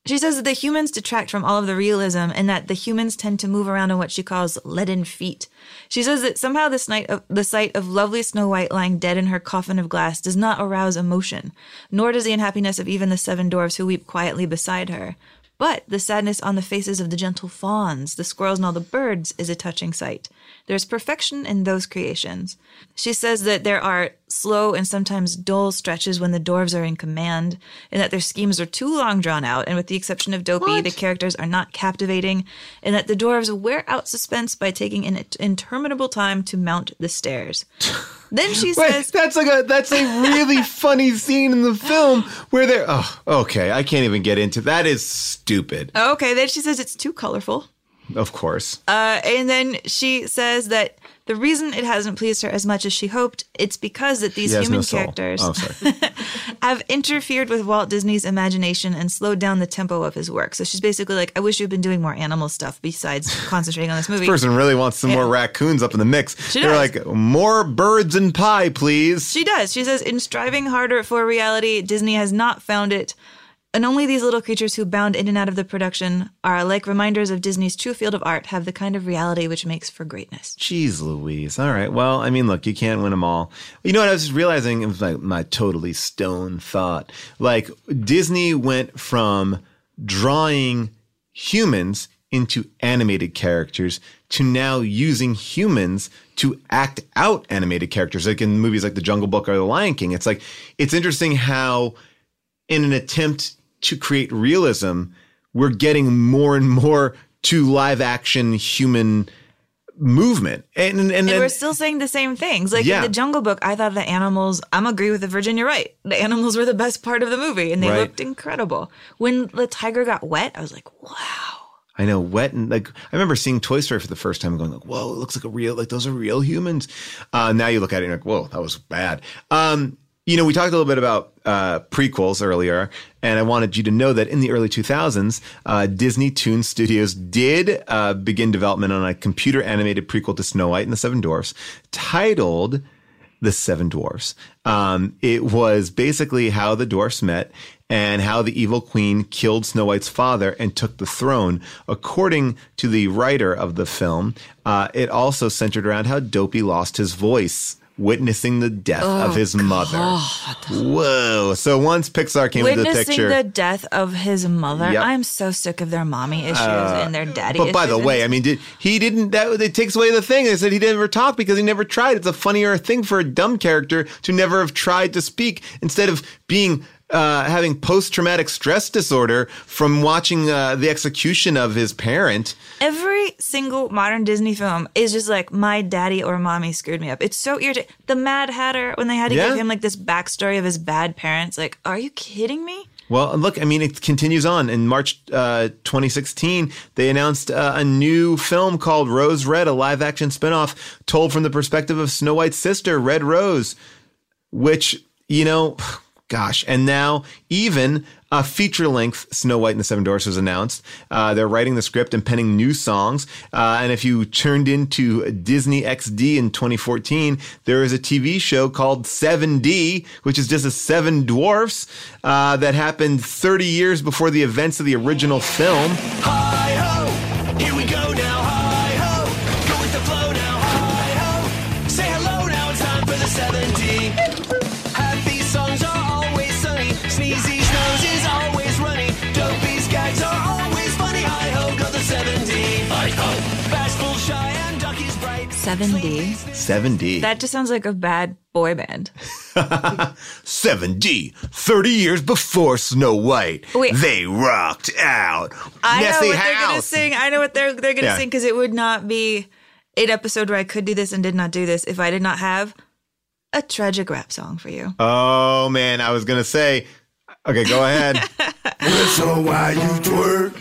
She says that the humans detract from all of the realism and that the humans tend to move around on what she calls leaden feet. She says that somehow this night of, the sight of lovely Snow White lying dead in her coffin of glass does not arouse emotion, nor does the unhappiness of even the seven dwarfs who weep quietly beside her. But the sadness on the faces of the gentle fawns, the squirrels, and all the birds is a touching sight. There's perfection in those creations. She says that there are slow and sometimes dull stretches when the dwarves are in command, and that their schemes are too long drawn out, and with the exception of Dopey, the characters are not captivating, and that the dwarves wear out suspense by taking an interminable time to mount the stairs. Then she Wait, says, that's like a that's a really funny scene in the film where they're oh okay I can't even get into that is stupid Okay, then she says it's too colorful. of course Uh, and then she says that the reason it hasn't pleased her as much as she hoped, it's because that these human no characters oh have interfered with Walt Disney's imagination and slowed down the tempo of his work. So she's basically like, I wish you'd been doing more animal stuff besides concentrating on this movie. this person really wants some more raccoons up in the mix She they're does. like more birds and pie please She does. She says, in striving harder for reality, Disney has not found it. And only these little creatures who bound in and out of the production are like reminders of Disney's true field of art, have the kind of reality which makes for greatness. Jeez Louise. All right. Well, I mean, look, you can't win them all. You know what? I was just realizing it was like my totally stone thought. Like Disney went from drawing humans into animated characters to now using humans to act out animated characters, like in movies like The Jungle Book or The Lion King. It's like, it's interesting how, in an attempt to create realism, we're getting more and more to live action human movement. And and, And and- we're still saying the same things. Like Yeah. in the Jungle Book, I thought the animals. I'm agree with the Virginia Wright. The animals were the best part of the movie, and they Right. looked incredible. When the tiger got wet, I was like, wow. I know wet and like I remember seeing Toy Story for the first time and going like, whoa, it looks like a real like those are real humans. Uh, now you look at it and you're like, whoa, that was bad. Um, you know, we talked a little bit about uh, prequels earlier, and I wanted you to know that in the early 2000s, uh, Disney Toon Studios did uh, begin development on a computer animated prequel to Snow White and the Seven Dwarfs titled the Seven Dwarfs. Um, it was basically how the dwarfs met and how the evil queen killed Snow White's father and took the throne. According to the writer of the film, uh, it also centered around how Dopey lost his voice. Witnessing the death Oh, of his mother. Whoa. So once Pixar came into the Witnessing the death of his mother, Yep. I'm so sick of their mommy issues Uh, and their daddy But by the way, I mean, did, he didn't. That it takes away the thing. They said he never talked because he never tried. It's a funnier thing for a dumb character to never have tried to speak instead of being uh, having post traumatic stress disorder from watching uh, the execution of his parent. Every single modern Disney film is just like my daddy or mommy screwed me up. It's so irritating. The Mad Hatter, when they had to Yeah. give him like this backstory of his bad parents, like, are you kidding me? Well, look, I mean, it continues on. In March uh, 2016, they announced uh, a new film called Rose Red, a live action spinoff told from the perspective of Snow White's sister, Red Rose, which, you know, gosh, and now even a feature length Snow White and the Seven Dwarfs was announced. Uh, they're writing the script and penning new songs. Uh, and if you turned into Disney XD in 2014, there is a TV show called 7D, which is just a seven dwarfs uh, that happened 30 years before the events of the original film. Hi 7D. 7D. That just sounds like a bad boy band. 7D, 30 years before Snow White. Wait. They rocked out. I Nessie know what they're gonna sing. I know what they're they're gonna Yeah. sing because it would not be an episode where I could do this and did not do this if I did not have a tragic rap song for you. Oh man, I was gonna say. Okay, go ahead. So why you twerk?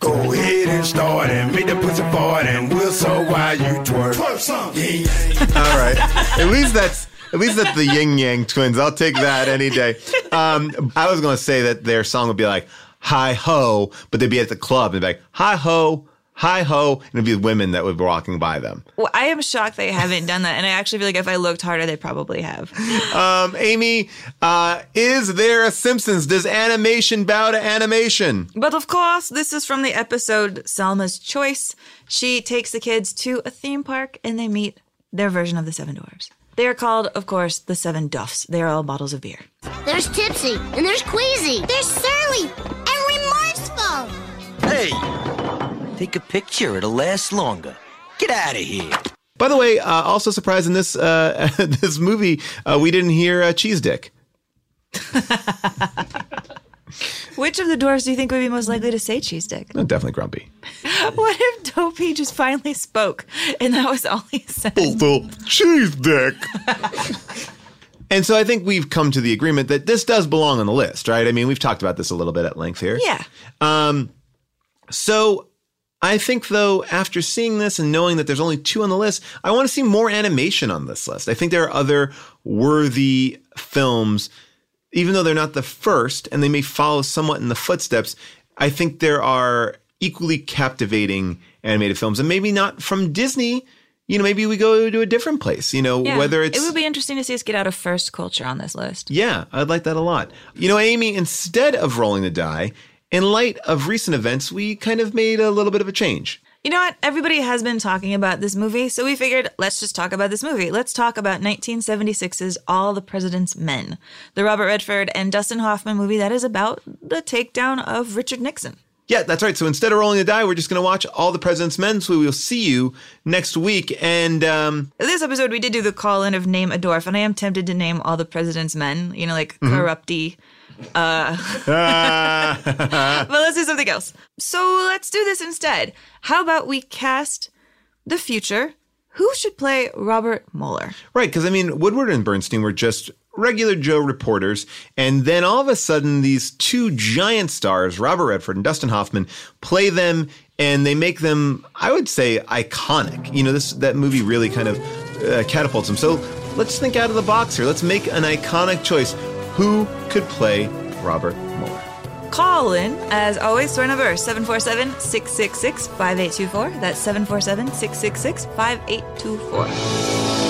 Go ahead and start and make the pussy fart and we'll so why you twerk. Twerk some. All right. At least that's at least that's the Ying Yang Twins. I'll take that any day. Um, I was gonna say that their song would be like "Hi Ho," but they'd be at the club and be like "Hi Ho." Hi ho, and it'd be women that would be walking by them. Well, I am shocked they haven't done that, and I actually feel like if I looked harder, they probably have. Um, Amy, uh, is there a Simpsons? Does animation bow to animation? But of course, this is from the episode Selma's Choice. She takes the kids to a theme park and they meet their version of the Seven Dwarfs. They are called, of course, the Seven Duffs. They are all bottles of beer. There's Tipsy, and there's Queasy, there's Surly, and Remorseful. Hey, take a picture. It'll last longer. Get out of here. By the way, uh, also surprised in this uh, this movie, uh, we didn't hear uh, Cheese Dick. Which of the dwarfs do you think would be most likely to say cheese dick? Oh, definitely grumpy. What if Dopey just finally spoke and that was all he said? cheese dick. and so I think we've come to the agreement that this does belong on the list, right? I mean, we've talked about this a little bit at length here. Yeah. Um, so I think though, after seeing this and knowing that there's only two on the list, I want to see more animation on this list. I think there are other worthy films, even though they're not the first and they may follow somewhat in the footsteps. I think there are equally captivating animated films, and maybe not from Disney. You know, maybe we go to a different place. You know, Yeah. whether it's it would be interesting to see us get out of first culture on this list. yeah, I'd like that a lot. You know, Amy, instead of rolling the die, in light of recent events, we kind of made a little bit of a change. You know what? Everybody has been talking about this movie, so we figured let's just talk about this movie. Let's talk about 1976's All the President's Men, the Robert Redford and Dustin Hoffman movie that is about the takedown of Richard Nixon. Yeah, that's right. So instead of rolling the die, we're just going to watch All the President's Men. So we will see you next week. And um, This episode, we did do the call in of name a dwarf, and I am tempted to name all the president's men, you know, like Mhm. corrupty. Uh, but let's do something else. So let's do this instead. How about we cast the future? Who should play Robert Mueller? Right, because I mean, Woodward and Bernstein were just regular Joe reporters, and then all of a sudden, these two giant stars, Robert Redford and Dustin Hoffman, play them, and they make them, I would say, iconic. You know, this that movie really kind of uh, catapults them. So let's think out of the box here. Let's make an iconic choice. Who could play Robert Mueller? Call in, as always, to our number 747 666 5824. That's 747 666 5824.